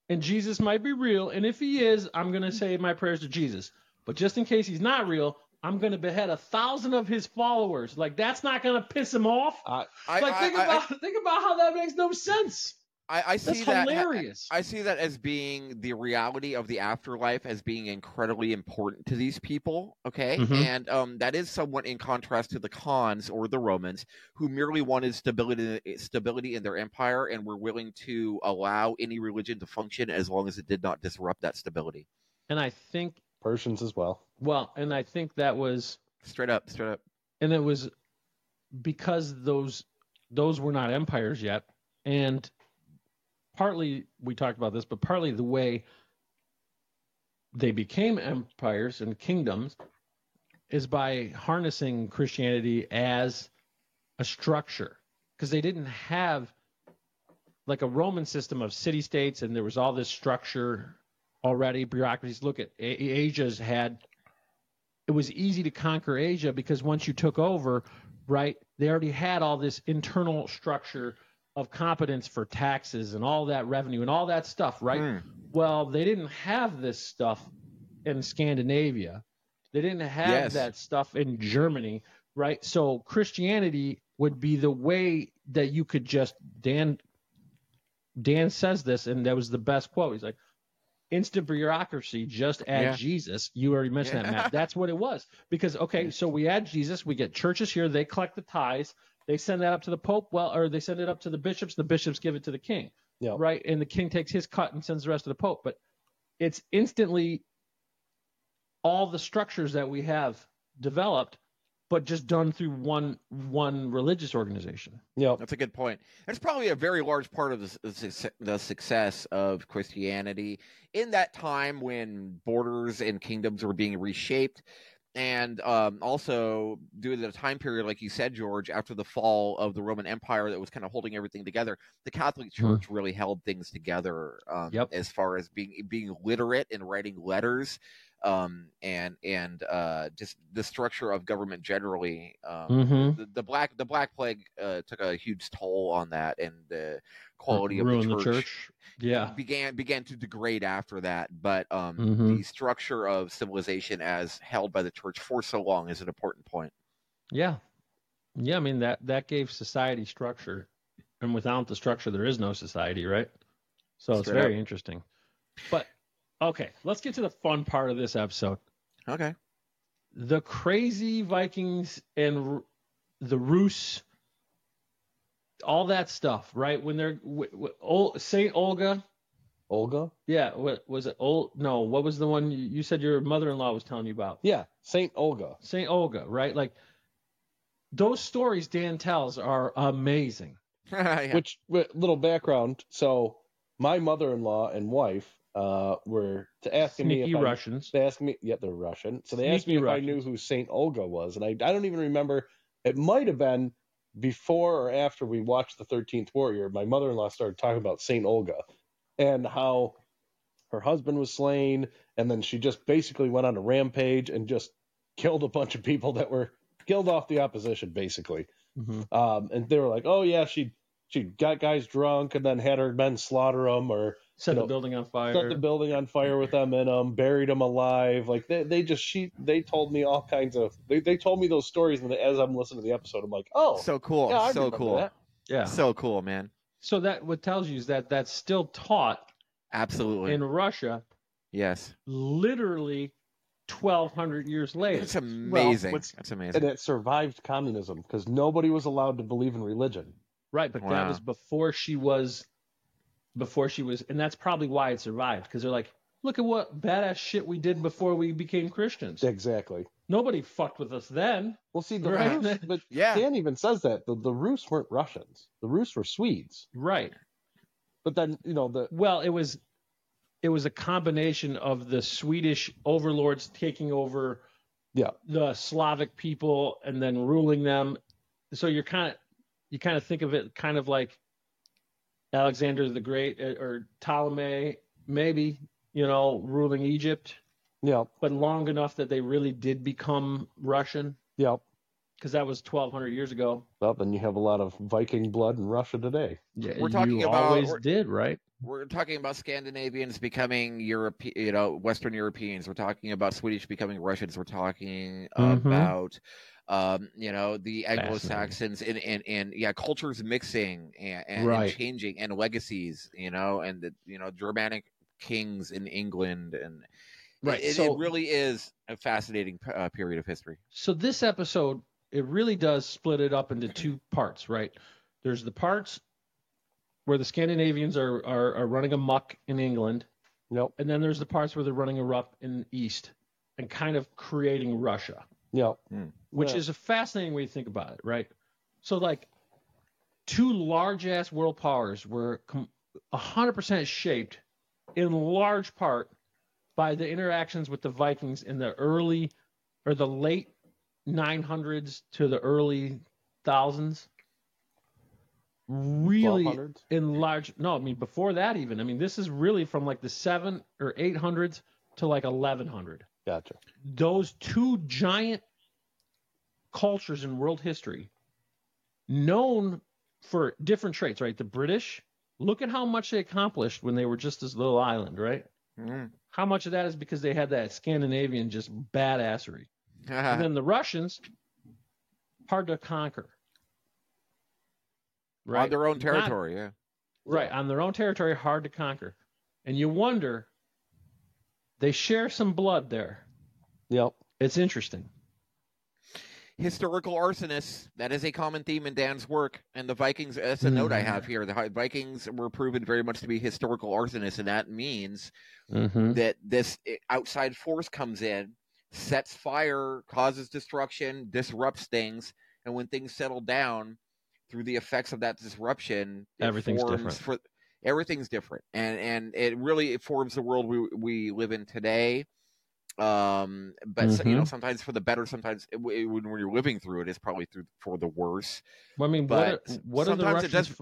and Jesus might be real. And if he is, I'm gonna say my prayers to Jesus. But just in case he's not real, I'm gonna behead a thousand of his followers. Like that's not gonna piss him off. I, like I, think I, about think about how that makes no sense. I, I see That's that hilarious. I see that as being the reality of the afterlife as being incredibly important to these people. Okay, Mhm. and um, that is somewhat in contrast to the Khans or the Romans, who merely wanted stability stability in their empire and were willing to allow any religion to function as long as it did not disrupt that stability. and I think Persians as well. Well, and I think that was Straight up, straight up. and it was because those those were not empires yet. And partly we talked about this but partly the way they became empires and kingdoms is by harnessing christianity as a structure. Because they didn't have like a roman system of city states and there was all this structure already bureaucracies. Look at A- asia's had it was easy to conquer Asia because once you took over, right, they already had all this internal structure of competence for taxes and all that revenue and all that stuff, right? Hmm. Well, they didn't have this stuff in Scandinavia. They didn't have Yes. that stuff in Germany, right? So Christianity would be the way that you could just Dan Dan says this and that was the best quote. He's like instant bureaucracy just add Yeah. Jesus. You already mentioned that, Yeah. Matt. That's what it was. Because okay, so we add Jesus, we get churches here, they collect the tithes, they send that up to the Pope, well, or they send it up to the bishops, the bishops give it to the king. Yeah. Right? And the king takes his cut and sends the rest to the Pope. But it's instantly all the structures that we have developed, but just done through one one religious organization. Yep. That's a good point. That's probably a very large part of the, the success of Christianity in that time when borders and kingdoms were being reshaped. And um, also, due to the time period, like you said, George, after the fall of the Roman Empire that was kind of holding everything together, the Catholic Church really held things together um, Yep. as far as being being literate and writing letters, um, and and uh, just the structure of government generally. Um, Mm-hmm. the, the black the black plague uh, took a huge toll on that, and the quality of the the church, church. Yeah. began began to degrade after that. But um, Mhm. the structure of civilization as held by the church for so long is an important point. Yeah. Yeah, I mean that that gave society structure. And without the structure there is no society, right? So it's very up. interesting. But okay, let's get to the fun part of this episode. Okay. The crazy Vikings and the Rus all that stuff, right? When they're w- w- Ol- Saint Olga, Olga. yeah, what was it? Old no, what was the one you, you said your mother-in-law was telling you about? Yeah, Saint Olga. Saint Olga, right? Like those stories Dan tells are amazing. Yeah. Which little background? So my mother-in-law and wife uh, were to asking me Sneaky if I, Russians. they asked me. Yeah, they're Russian. So they asked me Sneaky if I knew who Saint Olga was, and I I don't even remember. It might have been before or after we watched the Thirteenth Warrior. My mother-in-law started talking about Saint Olga and how her husband was slain, and then she just basically went on a rampage and just killed a bunch of people that were killed off the opposition, basically. Mhm. Um, and they were like, "Oh yeah, she she got guys drunk and then had her men slaughter them, or Set You the building on fire. set the building on fire with them and them, buried them alive. Like they, they just she they told me all kinds of they, they told me those stories and as I'm listening to the episode, I'm like, oh, So cool. yeah, so cool. that. yeah. So cool, man. So that what tells you is that that's still taught Absolutely. in Russia, yes. literally 1,200 years later. That's amazing. what's- That's amazing. And it survived communism because nobody was allowed to believe in religion. Right, but that was before she was, before she was, and that's probably why it survived because they're like, look at what badass shit we did before we became Christians. Exactly. Nobody fucked with us then. Well, see, the Right. Rus, but Yeah. Dan even says that the, the Rus weren't Russians. The Rus were Swedes. Right. But then you know the Well, it was, it was a combination of the Swedish overlords taking over Yeah. the Slavic people and then ruling them. So you're kind of, you kind of think of it kind of like Alexander the Great uh, or Ptolemy, maybe, you know, ruling Egypt. yeah but long enough that they really did become Russian, yeah. because that was 1,200 years ago. Well, then you have a lot of Viking blood in Russia today. Yeah, We're talking you about- always we're- did, right? We're talking about Scandinavians becoming European, you know, Western Europeans. We're talking about Swedish becoming Russians. We're talking Mhm. about, um, you know, the Anglo-Saxons and, and, and yeah, cultures mixing and, and, Right. and changing and legacies, you know, and the, you know, Germanic kings in England. And Right, it, so- it really is a fascinating uh, period of history. So this episode, it really does split it up into two parts, right? There's the parts where the Scandinavians are, are, are running amok in England, Yep. and then there's the parts where they're running a amok in the East and kind of creating Russia. Yep. Hmm. which Yeah. is a fascinating way to think about it, right? So, like, two large ass world powers were com- 100% shaped in large part by the interactions with the Vikings in the early or the late 900s to the early thousands. Really 1200s? in large, no, I mean, before that, even. I mean, this is really from like the seven or 800s to like 1100 Gotcha. those two giant cultures in world history known for different traits, right? The British, look at how much they accomplished when they were just this little island, right? Mm. How much of that is because they had that Scandinavian just badassery. And then the Russians, hard to conquer. Right. On their own Not- territory, yeah. Right, on their own territory, hard to conquer. And you wonder, they share some blood there. Yep. It's interesting. historical arsonists. That is a common theme in Dan's work. And the Vikings, that's a note I Mhm. have here. The Vikings were proven very much to be historical arsonists, and that means Mm-hmm. that this eh, outside force comes in, sets fire, causes destruction, disrupts things, and when things settle down through the effects of that disruption, Everything's forms different. For, everything's different, and and it really it forms the world we we live in today. Um, but so- you know, Mhm. sometimes for the better, sometimes it, when when you're living through it, it's probably through for the worse. Well, I mean, But what, are- what are the sometimes it does-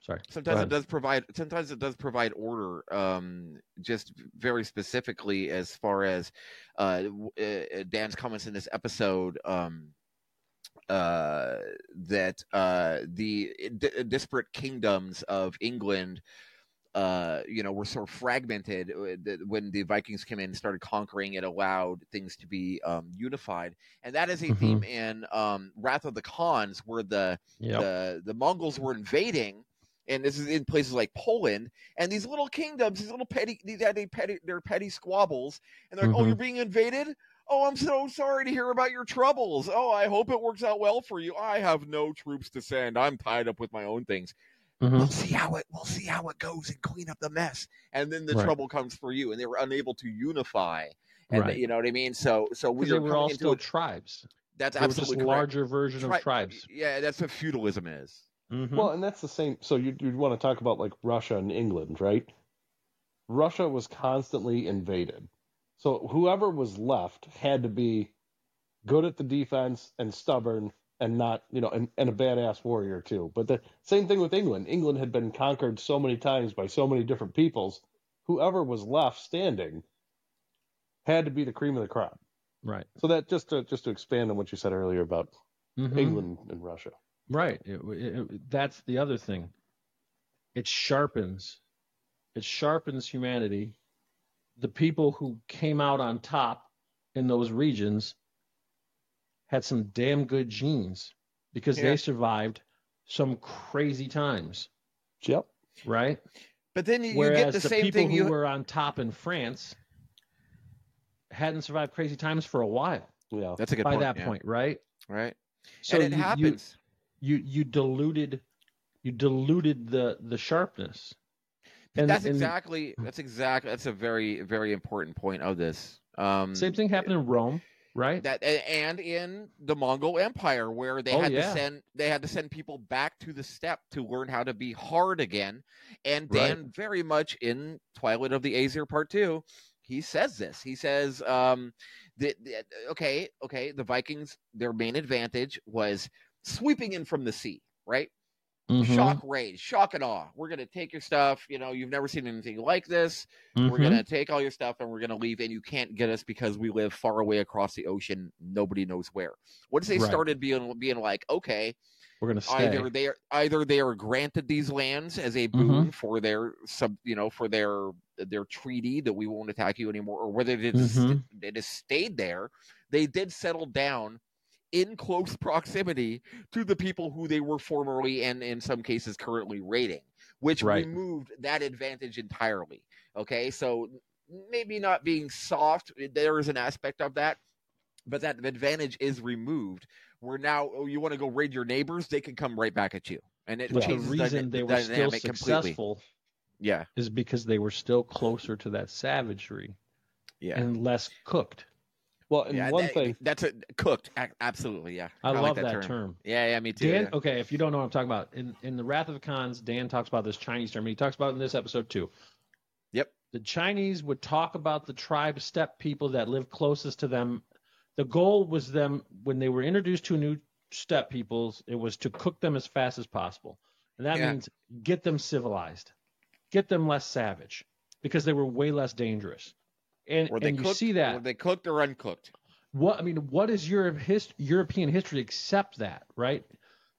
Sorry. Sometimes it does provide. Sometimes it does provide order. Um, just very specifically as far as uh, uh, Dan's comments in this episode. Um, uh, that uh, the d- disparate kingdoms of England. Uh, you know, were sort of fragmented uh, when the Vikings came in and started conquering. It allowed things to be um, unified, and that is a Mhm. theme in um, Wrath of the Khans, where the Yep. the the Mongols were invading, and this is in places like Poland, and these little kingdoms, these little petty, these had petty, they're petty squabbles, and they're like, "Oh, Mhm. you're being invaded." Oh, I'm so sorry to hear about your troubles. Oh, I hope it works out well for you. I have no troops to send. I'm tied up with my own things. Mhm. We'll see how it. We'll see how it goes and clean up the mess. And then the Right. trouble comes for you, and they were unable to unify. And Right. you know what I mean. So, so we Because they are were all into still a- tribes. that's They were just absolutely correct. larger version Tri- of tribes. Yeah, that's what feudalism is. Mhm. Well, and that's the same. So you you want to talk about like Russia and England, right? Russia was constantly invaded, so whoever was left had to be good at the defense and stubborn and not, you know, and, and a badass warrior too. But the same thing with England. England had been conquered so many times by so many different peoples. Whoever was left standing had to be the cream of the crop. right. So that just to just to expand on what you said earlier about Mhm. England and Russia. Right. It- it- it- that's the other thing. It sharpens it sharpens humanity. The people who came out on top in those regions had some damn good genes because Yeah. they survived some crazy times, Yep. right? But then you, you Whereas get the, the, same people thing. who You were on top in France hadn't survived crazy times for a while Yeah. that's a good by point. that yeah. point, right? right? So and it you, you- happens. You, you diluted you diluted the the sharpness. And, that's and exactly. That's exactly. That's a very very important point of this. Um, same thing happened in Rome, right? that and in the Mongol Empire where they Oh, had yeah. to send they had to send people back to the steppe to learn how to be hard again. And Right. Dan very much in Twilight of the Aesir Part Two, he says this. He says, um, that, that- okay, okay, the Vikings their main advantage was sweeping in from the sea, right? Mhm, Shock rage, shock and awe. We're gonna take your stuff. You know, you've never seen anything like this. We're mhm. gonna take all your stuff and we're gonna leave, and you can't get us because we live far away across the ocean. Nobody knows where. Once they Right. started being being like, okay, We're gonna stay. either they are either they are granted these lands as a Mm-hmm. boon for their sub, you know, for their their treaty that we won't attack you anymore, or whether they just, Mhm. they just stayed there. They did settle down in close proximity to the people who they were formerly and in some cases currently raiding, which Right. removed that advantage entirely. Okay, so maybe not being soft, eh, there is an aspect of that, but that advantage is removed. Where now oh, you want to go raid your neighbors, they can come right back at you, and it the changes the reason dyna- they the were still completely. successful Yeah, is because they were still closer to that savagery yeah. and less cooked. Well, and yeah, one that- thing, that's a cooked. Absolutely, yeah. I, like love that, term. Yeah, yeah, me too. Dan, yeah. okay, if you don't know what I'm talking about, in in the Wrath of the Khans, Dan talks about this Chinese term. and He talks about it in this episode too. Yep. The Chinese would talk about the tribe steppe people that live closest to them. The goal was them when they were introduced to new steppe peoples, it was to cook them as fast as possible. And that Yeah. means get them civilized, get them less savage, because they were way less dangerous. And, they and you cooked? see that Were they cooked or uncooked? what I mean, what is Europe his, European history except that, right?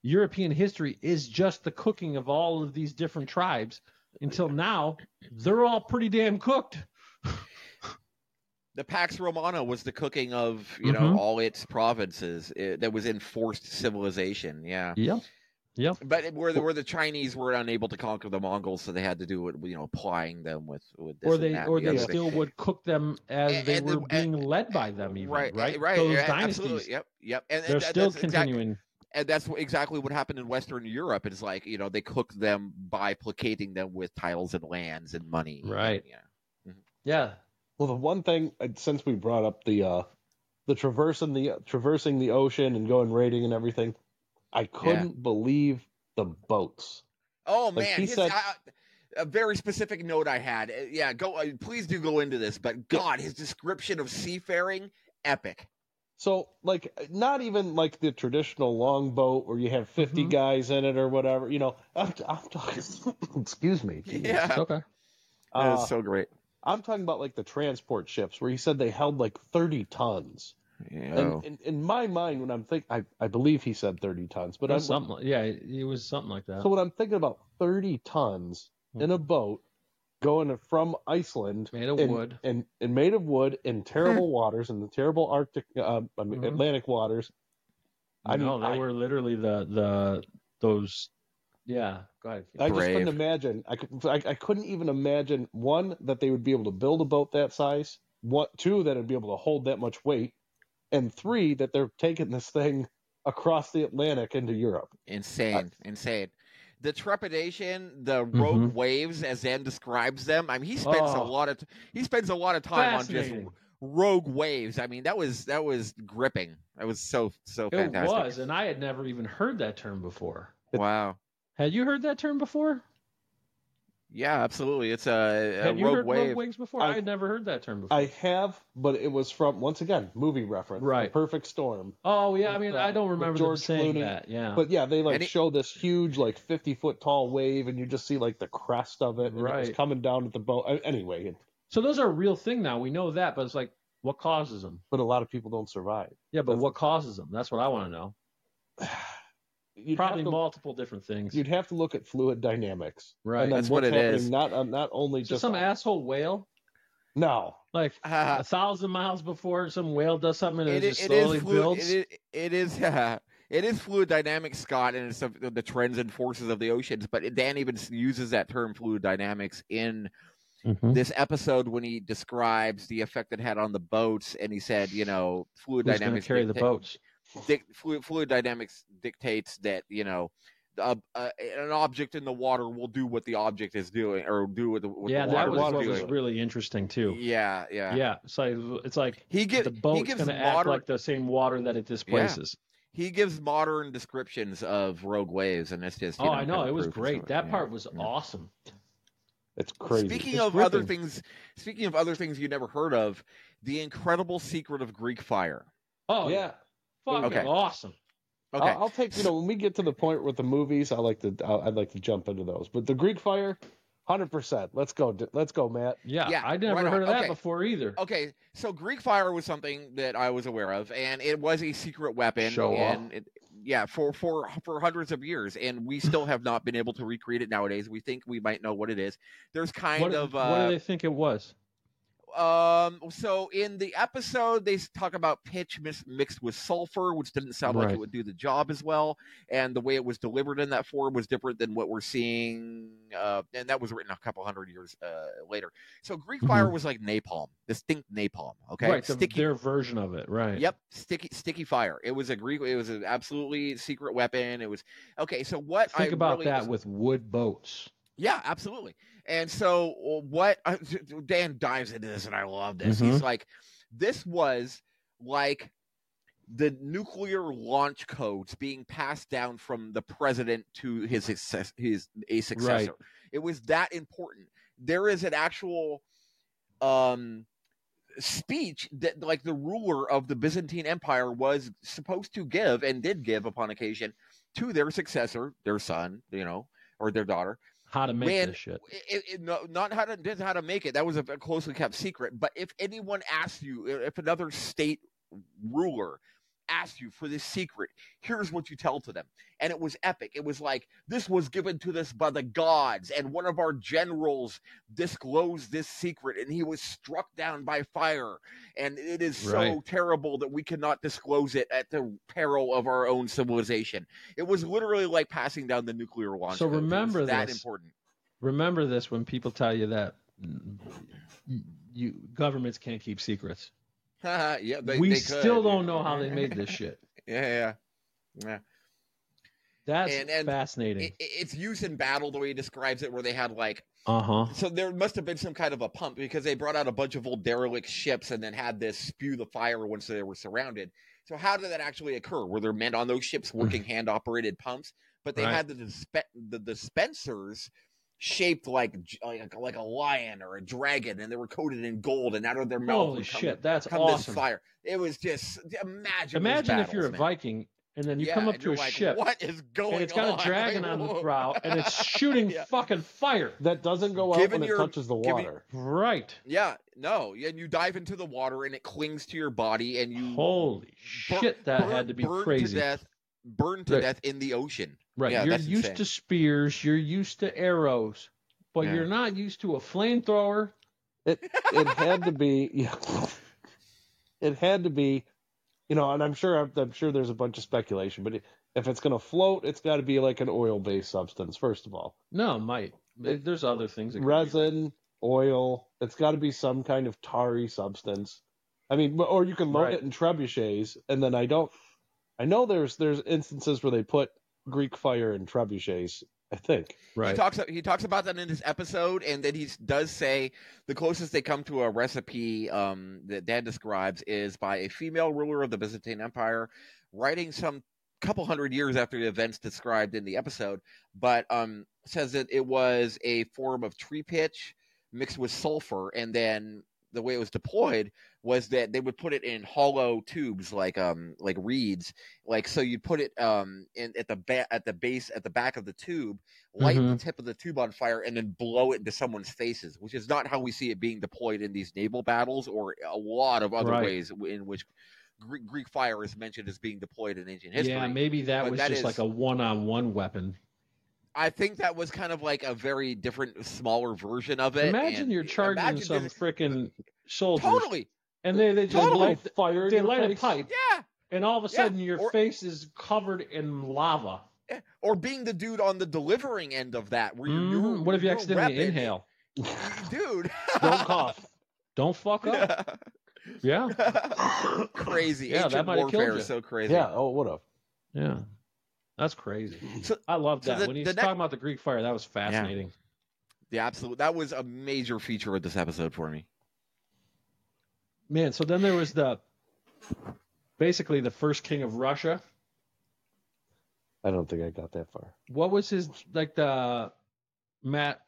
European history is just the cooking of all of these different tribes. Until now, they're all pretty damn cooked. The Pax Romana was the cooking of you Mhm. know all its provinces. It, that was enforced civilization. Yeah, Yep. But it- where the, where the Chinese were unable to conquer the Mongols, so they had to do it. You know, applying them with with this Or and they that or the they other thing. still would cook them as And- they and the- were being led by them, even right, right? right. Those yeah, dynasties, Absolutely. Yep, yep. And, and they're that- still that's exact- continuing. and that's what, exactly what happened in Western Europe. It's like you know they cooked them by placating them with titles and lands and money. Right. Yeah. Yeah. well, the one thing uh, since we brought up the uh, the traversing the traversing the ocean and going raiding and everything, I couldn't believe the boats. Oh Like man, he his, said- uh, a very specific note I had. Uh, Yeah, go. Uh, please do go into this. But God, his description of seafaring, epic. So, like, not even like the traditional longboat where you have 50 Mhm. guys in it or whatever. You know, I'm, I'm talking. excuse me. Yeah, okay. that Uh, is so great. I'm talking about like the transport ships where he said they held like 30 tons. Yeah. And in, in my mind, when I'm thinking, I, I believe he said 30 tons, but I'm something. Like, yeah, it, it was something like that. so when I'm thinking about 30 tons in a boat going from Iceland Made of and, wood. and, and made of wood in terrible waters in the terrible Arctic, uh, I mean, Mhm. Atlantic waters. I no, mean, they I- were literally the the those. Yeah, go ahead. I just couldn't imagine. I, could, I, I couldn't even imagine one that they would be able to build a boat that size. What two that it'd be able to hold that much weight, and three that they're taking this thing across the Atlantic into Europe. Insane, insane. The trepidation, the rogue Mhm. waves, as Zen describes them. I mean, he spends a Oh. lot of t- he spends a lot of time on just rogue waves. I mean, that was that was gripping. That was so so fantastic. It was, and I had never even heard that term before. Wow. Had you heard that term before? Yeah, absolutely. It's a, a Had you rogue heard wave. rogue waves before? I, I- had never heard that term before. I have, but it was from once again movie reference, Right. The Perfect Storm. oh yeah, I mean with, I uh, don't with remember them George saying Clooney. that. Yeah, But yeah, they like it- show this huge, like fifty foot tall wave, and you just see like the crest of it, and it was coming down at the boat. Uh, Anyway, it, so those are a real thing now. We know that, but it's like what causes them? but a lot of people don't survive. Yeah, but That's- what causes them? That's what I want to know. you'd Probably have to, multiple different things. you'd have to look at fluid dynamics. Right. And That's what's what it happening. Not uh, not only Is it just some asshole whale? no. Like a thousand miles before some whale does something and it, it, just it is slowly fluid, builds. it, is- it is it is fluid dynamics, Scott, and it's the, the trends and forces of the oceans. But Dan even uses that term fluid dynamics in Mhm. this episode when he describes the effect it had on the boats, and he said, you know, fluid Who's going to dynamics carry the dicta- boats? Dic- fluid, fluid dynamics dictates that you know. Uh, uh, an object in the water will do what the object is doing, or do what the, what yeah, the that water was water what is was really interesting too. Yeah, yeah, Yeah, it's like it's like He gives the he boat's gives going to act modern like the same water that it displaces. he gives modern descriptions of rogue waves, and it's just Oh, know, I know kind of it was great. stuff. That Yeah, part was yeah. awesome. It's crazy. Speaking It's of other things, speaking of other things you never heard of, the incredible secret of Greek fire. Oh yeah, yeah. Fucking Okay. awesome. Okay, I'll, I'll take you know when we get to the point with the movies, I like to I'll, I'd like to jump into those. But the Greek fire, hundred percent. Let's go. Let's go, Matt. Yeah, Yeah, I never right on. heard of that Okay. before either. okay. So Greek fire was something that I was aware of, and it was a secret weapon. Show and it, yeah, for for for hundreds of years, and we still have not been able to recreate it nowadays. We think we might know what it is. There's kind What, of what uh, do they think it was? Um. So in the episode, they talk about pitch mis- mixed with sulfur, which didn't sound like it would do the job as well. And the way it was delivered in that form was different than what we're seeing. Uh, and that was written a couple hundred years uh, later. So Greek fire was like napalm, distinct napalm. Okay, Mm-hmm. right, the, sticky. their version of it. Right. Yep, sticky, sticky fire. It was a Greek. It was an absolutely secret weapon. It was okay. So what? Think I about really that was- with wood boats. yeah, absolutely. And so uh, what uh, Dan dives into this, and I love this. He's like, this was like the nuclear launch codes being passed down from the president to his success, his a successor. It was that important. There is an actual um speech that like the ruler of the Byzantine Empire was supposed to give and did give upon occasion to their successor, their son, you know, or their daughter How to make Man, this shit. it, it, no, not how to just how to make it. That was a closely kept secret. But if anyone asks you, if another state ruler asked you for this secret, here's what you tell to them. And it was epic. It was like this was given to us by the gods, and one of our generals disclosed this secret, and he was struck down by fire. And it is so terrible that we cannot disclose it at the peril of our own civilization. It was literally like passing down the nuclear launch. So remember that this. important. Remember this when people tell you that you governments can't keep secrets. yeah, they, we they still don't know how they made this shit. Yeah, yeah, yeah. That's And- and fascinating. It, it's used in battle the way he describes it, where they had like Uh huh. so there must have been some kind of a pump because they brought out a bunch of old derelict ships and then had this spew the fire once they were surrounded. So how did that actually occur? Were there men on those ships working hand operated pumps? But they Right. had the dispe- the dispensers shaped like like a, like a lion or a dragon, and they were coated in gold, and out of their mouth Holy come, shit, that's awesome. fire. It was just imagine. Imagine if you're a man. Viking and then you Yeah, come up to a like, ship What is going on? and it's got a dragon on the prow and it's shooting Yeah. fucking fire. That doesn't go out Given when your- it touches the water. Right. Yeah, no, and you dive into the water and it clings to your body and you Holy shit, that burn- had to be crazy. to death, burn to Right. death in the ocean. Right. Yeah, you're that's used insane. to spears, you're used to arrows, but Yeah. you're not used to a flamethrower. It it had to be yeah. It had to be, you know, and I'm sure I'm, I'm sure there's a bunch of speculation, but it, if it's going to float, it's got to be like an oil-based substance first of all. No, it might. It- There's other things. That be. Resin, oil, it's got to be some kind of tarry substance. I mean, or you can load Right. it in trebuchets, and then I don't. I know there's there's instances where they put Greek fire and trebuchets. I think. Right. He Right. talks he talks about that in this episode, and then he does say the closest they come to a recipe um, that Dan describes is by a female ruler of the Byzantine Empire, writing some couple hundred years after the events described in the episode, but um, says that it was a form of tree pitch mixed with sulfur, and then the way it was deployed was that they would put it in hollow tubes like um like reeds like so you'd put it um in at the ba- at the base at the back of the tube light the tip of the tube on fire and then blow it into someone's faces which is not how we see it being deployed in these naval battles or a lot of other Right. ways in which Greek, Greek fire is mentioned as being deployed in ancient history. Yeah, maybe that but was that just is- like a one-on-one weapon. I think that was kind of like a very different, smaller version of it. Imagine and you're charging imagine some this- freaking soldiers, totally, and they they just Totally. light Fire in they your light a pipe, yeah. and all of a Yeah, sudden your or- face is covered in lava. yeah. Or being the dude on the delivering end of that, where you're, Mhm. you're what if you you're accidentally repping- inhale? dude? Don't cough. Don't fuck up. Yeah, crazy. Yeah, that Ancient might have killed warfare you. is so crazy. Yeah. Oh, what have. yeah, that's crazy. So- I love so that the- when he's the next- talking about the Greek fire. That was fascinating. Yeah. The absolute. That was a major feature of this episode for me. Man, so then there was the basically the first king of Russia. I don't think I got that far. What was his like the Matt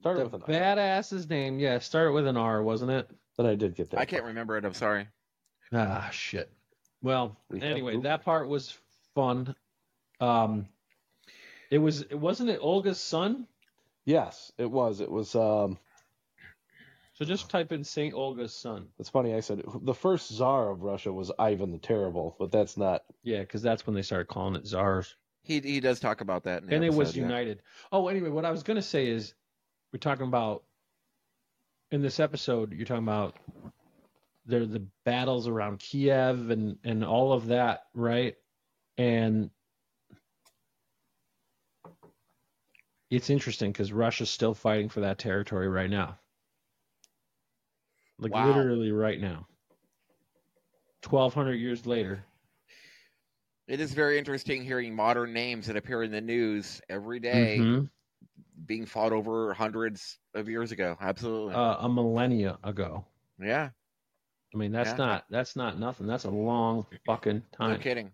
Started the with an R. badass's name? Yeah, started with an R, wasn't it? Then I did get that. I can't remember it. I'm sorry. Ah, shit. Well, We anyway, that part was fun. Um, it was. It wasn't it Olga's son. Yes, it was. It was. Um, So just type in Saint Olga's son. it's funny. I said the first czar of Russia was Ivan the Terrible, but that's not. Yeah, because that's when they started calling it czars. He he does talk about that. In the and it was yeah. united. Oh, anyway, what I was gonna say is, we're talking about in this episode. You're talking about there the battles around Kiev and and all of that, right? And it's interesting because Russia's still fighting for that territory right now, like Wow. literally right now. Twelve hundred years later. It is very interesting hearing modern names that appear in the news every day Mhm. being fought over hundreds of years ago. Absolutely. Uh, a millennia ago. yeah. I mean, that's Yeah. not that's not nothing. That's a long fucking time. No kidding.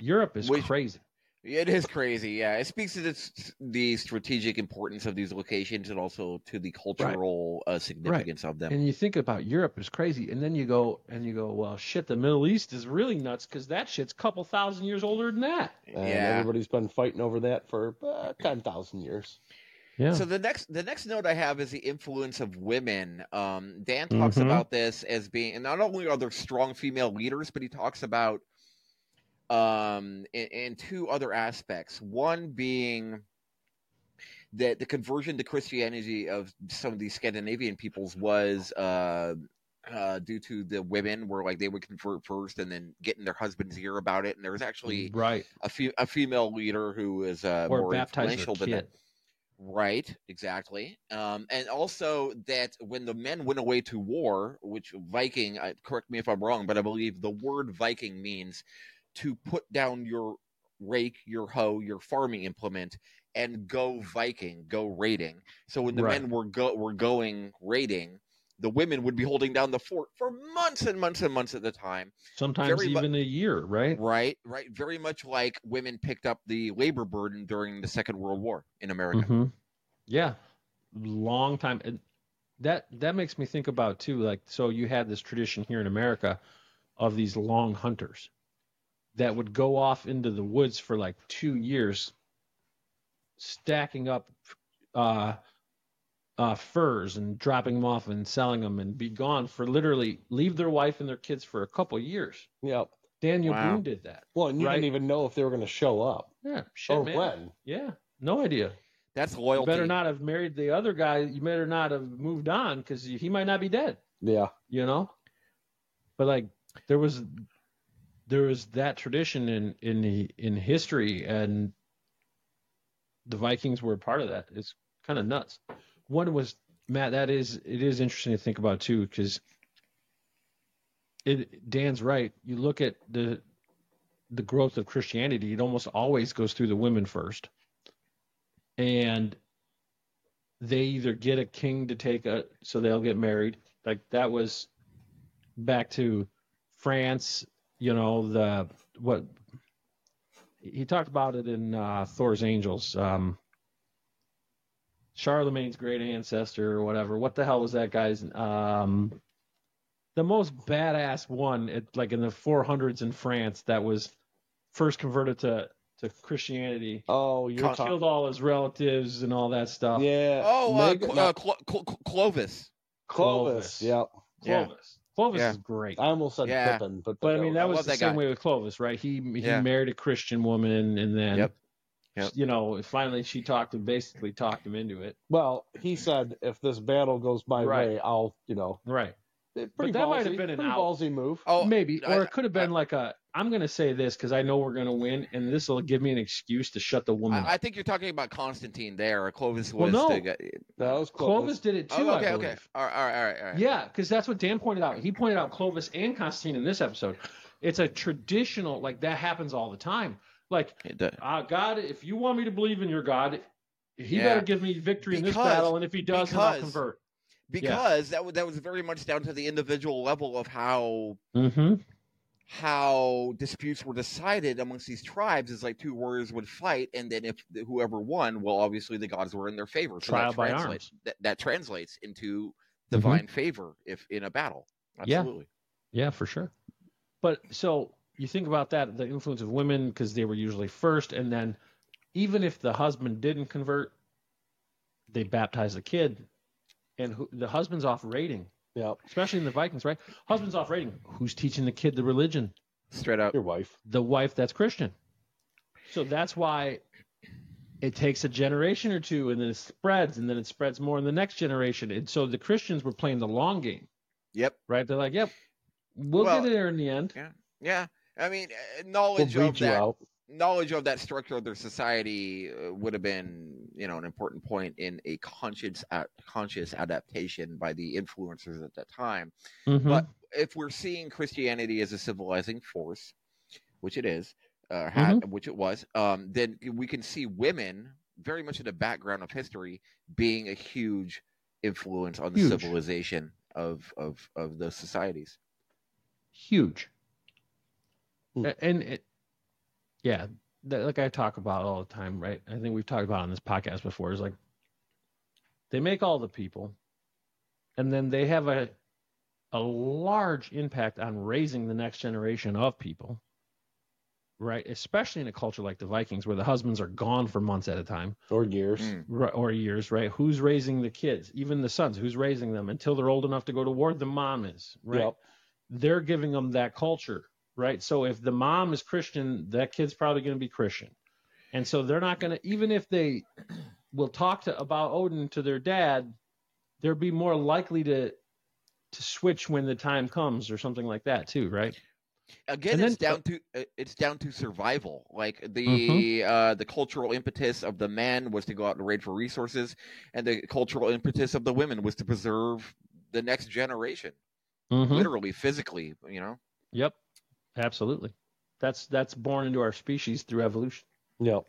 Europe is Which- crazy. It is crazy. Yeah. It speaks to the, the strategic importance of these locations and also to the cultural uh, significance of them. And you think about Europe is crazy, and then you go and you go, well, shit, the Middle East is really nuts because that shit's a couple thousand years older than that. And yeah. everybody's been fighting over that for uh, ten thousand years. Yeah. So the next the next note I have is the influence of women. Um, Dan talks Mhm. about this as being, and not only are there strong female leaders, but he talks about um in, in two other aspects. One being that the conversion to Christianity of some of these Scandinavian peoples was uh, uh, due to the women were like they would convert first and then get in their husband's ear about it. And there was actually right. a, fe- a female leader who was uh, Or more influential than kid. Right, exactly. Um, and also that when the men went away to war, which Viking, uh, correct me if I'm wrong, but I believe the word Viking means to put down your rake, your hoe, your farming implement, and go Viking, go raiding. So when the Right. men were go were going raiding, the women would be holding down the fort for months and months and months at a time. Sometimes Very mu- even a year, right? Right, right. Very much like women picked up the labor burden during the Second World War in America. hmm Yeah, long time. And that that makes me think about too. Like, so you had this tradition here in America of these long hunters that would go off into the woods for like two years, stacking up uh, uh, furs and dropping them off and selling them, and be gone for literally leave their wife and their kids for a couple years. Yep. Daniel Wow. Boone did that. Well, and you Right. didn't even know if they were going to show up Yeah, shit, or man. when. Yeah, no idea. That's You better not have married the other guy. You better not have moved on because he might not be dead. Yeah. You know. But like there was, there was that tradition in in the, in history, and the Vikings were a part of that. It's kind of nuts. One was Matt. That is it is interesting to think about too because it Dan's right. You look at the the growth of Christianity. It almost always goes through the women first and they either get a king to take a so they'll get married like that was back to france you know the what he talked about it in uh, thor's angels um charlemagne's great ancestor or whatever what the hell was that guy's um the most badass one at like in the 400s in france that was first converted to to christianity Oh, you're Con- killed all his relatives and all that stuff. Yeah. Oh, uh, Cl- no, uh, Cl- Cl- Cl- Clovis. Clovis. Clovis. Yep. Yeah. Clovis. Clovis Yeah. is great. I almost said Yeah. Pippin, but But I mean, I that was the that same guy. way with Clovis, right? He he Yeah. married a Christian woman, and then Yep. Yep. you know, finally she talked him, basically talked him into it. well, he said if this battle goes my Right. way, I'll you know. Right. it- Pretty that ballsy, might have been an pretty out. ballsy move. Oh, Maybe, I- or it could have been I- like a. I'm going to say this because I know we're going to win, and this will give me an excuse to shut the woman. I, I think you're talking about Constantine there. or Clovis Well, no. the guy. That was Clovis did it too. Oh, okay, I okay. All right, all right, all right. All right. Yeah, because that's what Dan pointed out. He pointed out Clovis and Constantine in this episode. It's a traditional, like that happens all the time. Like, uh, God, if you want me to believe in your God, he Yeah. better give me victory in this battle, and if he does, then I'll convert. because that was that was very much down to the individual level of how Mm-hmm. How disputes were decided amongst these tribes is like two warriors would fight and then if whoever won well obviously the gods were in their favor so Trial that translates that, that translates into Mhm. divine favor if in a battle Yeah. absolutely Yeah, for sure. But so you think about that, the influence of women, because they were usually first, and then even if the husband didn't convert, they baptize the kid, and who, the husband's off rating, Yep, especially in the Vikings, right? Husband's off rating. Who's teaching the kid the religion? straight up your wife. The wife that's Christian. So that's why it takes a generation or two, and then it spreads, and then it spreads more in the next generation. And so the Christians were playing the long game, yep right? They're like, "Yep, we'll Well, get there in the end." yeah Yeah. i mean uh, We'll knowledge of that out. knowledge of that structure of their society uh, would have been, you know, an important point in a conscious a conscious adaptation by the influencers at that time. Mhm. But if we're seeing Christianity as a civilizing force, which it is, uh, had, which it was, um, then we can see women very much in the background of history being a huge influence on the civilization of of of those societies. huge. A- And it, yeah, that, like I talk about all the time, right? I think we've talked about on this podcast before. Is like they make all the people, and then they have a a large impact on raising the next generation of people, right? Especially in a culture like the Vikings, where the husbands are gone for months at a time or years. Mm. or years, right? Who's raising the kids? Even the sons, who's raising them until they're old enough to go to war? The mom is, right? Yep. they're giving them that culture, right? So if the mom is Christian, that kid's probably going to be Christian. And so they're not going to, even if they will talk to about Odin to their dad, they'll be more likely to to switch when the time comes or something like that too, right? again And it's then- down to it's down to survival like the Mm-hmm. uh the cultural impetus of the men was to go out and raid for resources and the cultural impetus of the women was to preserve the next generation Mhm. literally physically you know Yep, absolutely. That's that's born into our species through evolution. Yep.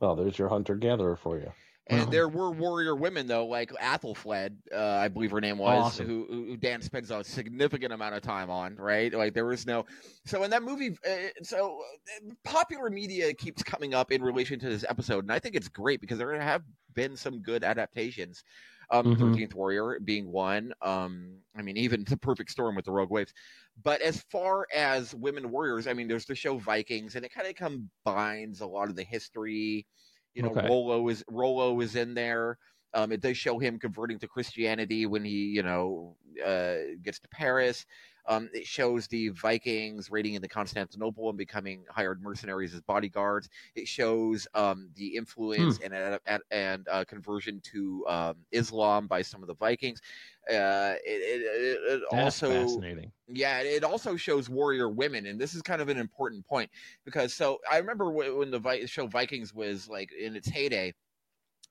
Well, there's your hunter gatherer for you. and there were warrior women though like Æthelflæd uh, I believe her name was Awesome. who, who who Dan spends a significant amount of time on right like there was no so in that movie uh, so uh, popular media keeps coming up in relation to this episode and I think it's great because there have been some good adaptations um Mhm. 13th warrior being one um I mean even the perfect storm with the rogue waves but as far as women warriors I mean there's the show Vikings and it kind of combines a lot of the history you know, Okay. Rollo is Rollo is in there. Um, it does show him converting to Christianity when he, you know, uh, gets to Paris. Um, it shows the Vikings raiding into Constantinople and becoming hired mercenaries as bodyguards. It shows um, the influence and and, and uh, conversion to um, Islam by some of the Vikings. Uh, it, it, it, it also fascinating. yeah, it also shows warrior women, and this is kind of an important point because so I remember when when the Vi- show Vikings was like in its heyday,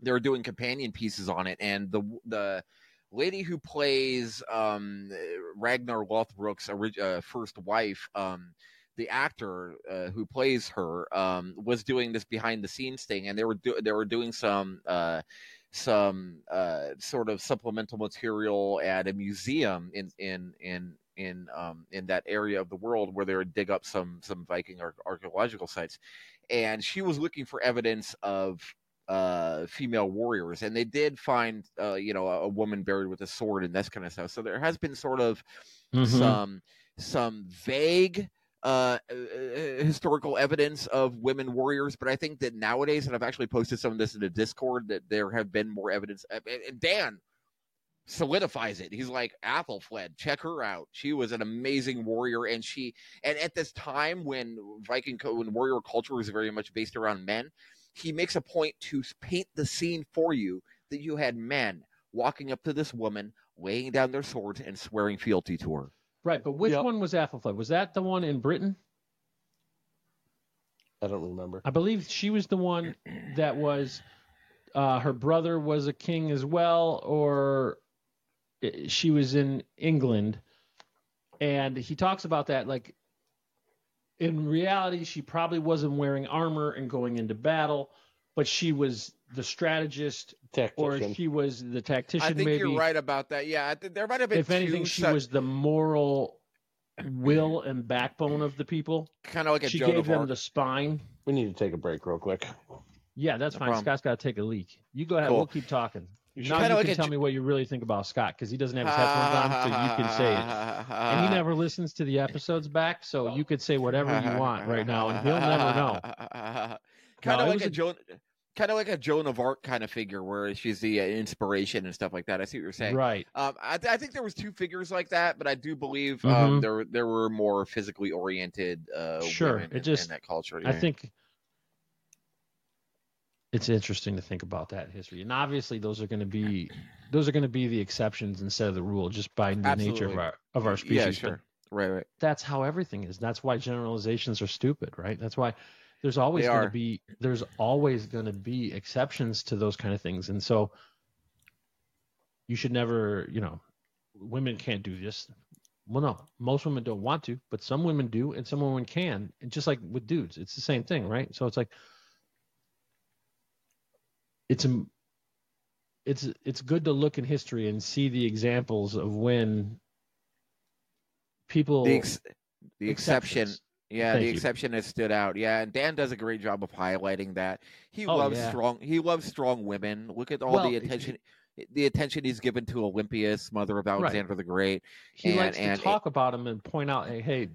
they were doing companion pieces on it, and the the lady who plays um, Ragnar Lothbrok's uh, first wife, um, the actor uh, who plays her, um, was doing this behind the scenes thing, and they were do- they were doing some. Uh, some uh, sort of supplemental material at a museum in in in in um, in that area of the world where they would dig up some some Viking ar- archaeological sites, and she was looking for evidence of uh, female warriors, and they did find uh, you know a, a woman buried with a sword and that kind of stuff. So there has been sort of Mhm. some some vague uh, uh, uh, historical evidence of women warriors, but I think that nowadays, and I've actually posted some of this in the Discord, that there have been more evidence. And and Dan, solidifies it. He's like "Æthelflæd. check her out. She was an amazing warrior, and she and at this time when Viking when warrior culture was very much based around men, he makes a point to paint the scene for you that you had men walking up to this woman, laying down their swords and swearing fealty to her. Right, but which Yep. one was Æthelflæd? Was that the one in Britain? I don't remember. I believe she was the one that was uh, her brother was a king as well, or she was in England. And he talks about that like in reality, she probably wasn't wearing armor and going into battle, but she was the strategist or she was the tactician. I think maybe. you're right about that. Yeah, there might have been If anything, two she such- was the moral will and backbone of the people. kind of like a she Joan gave of them Arc. the spine. We need to take a break real quick. Yeah, that's No fine. problem. Scott's got to take a leak. You go ahead. Cool. We'll keep talking. You now you like can a tell J- me what you really think about Scott because he doesn't have his headphones on, so you can say it. And he never listens to the episodes back, so you could say whatever you want right now, and he'll never know. kind of it like a, a- Joan, kind of like a Joan of Arc kind of figure, where she's the uh, inspiration and stuff like that. I see what you're saying. Right. Um, I, I think there was two figures like that, but I do believe Mhm. um, there there were more physically oriented uh, Sure, women it in, just- in that culture. I think it's interesting to think about that history, and obviously those are going to be those are going to be the exceptions instead of the rule, just by the nature of our of our species. yeah, But sure, right, right. that's how everything is. That's why generalizations are stupid, right? That's why there's always going to be there's always going to be exceptions to those kind of things, and so you should never, you know, women can't do this. Well, no, most women don't want to, but some women do, and some women can. And just like with dudes, it's the same thing, right? So it's like it's a it's it's good to look in history and see the examples of when people The ex- the exception. Yeah, Thank the you. exception has stood out. Yeah, and Dan does a great job of highlighting that. He Oh, loves yeah. strong. He loves strong women. Look at all Well, the attention. The attention he's given to Olympias, mother of Alexander the Great. he and- likes and to talk about them and point out, hey, hey,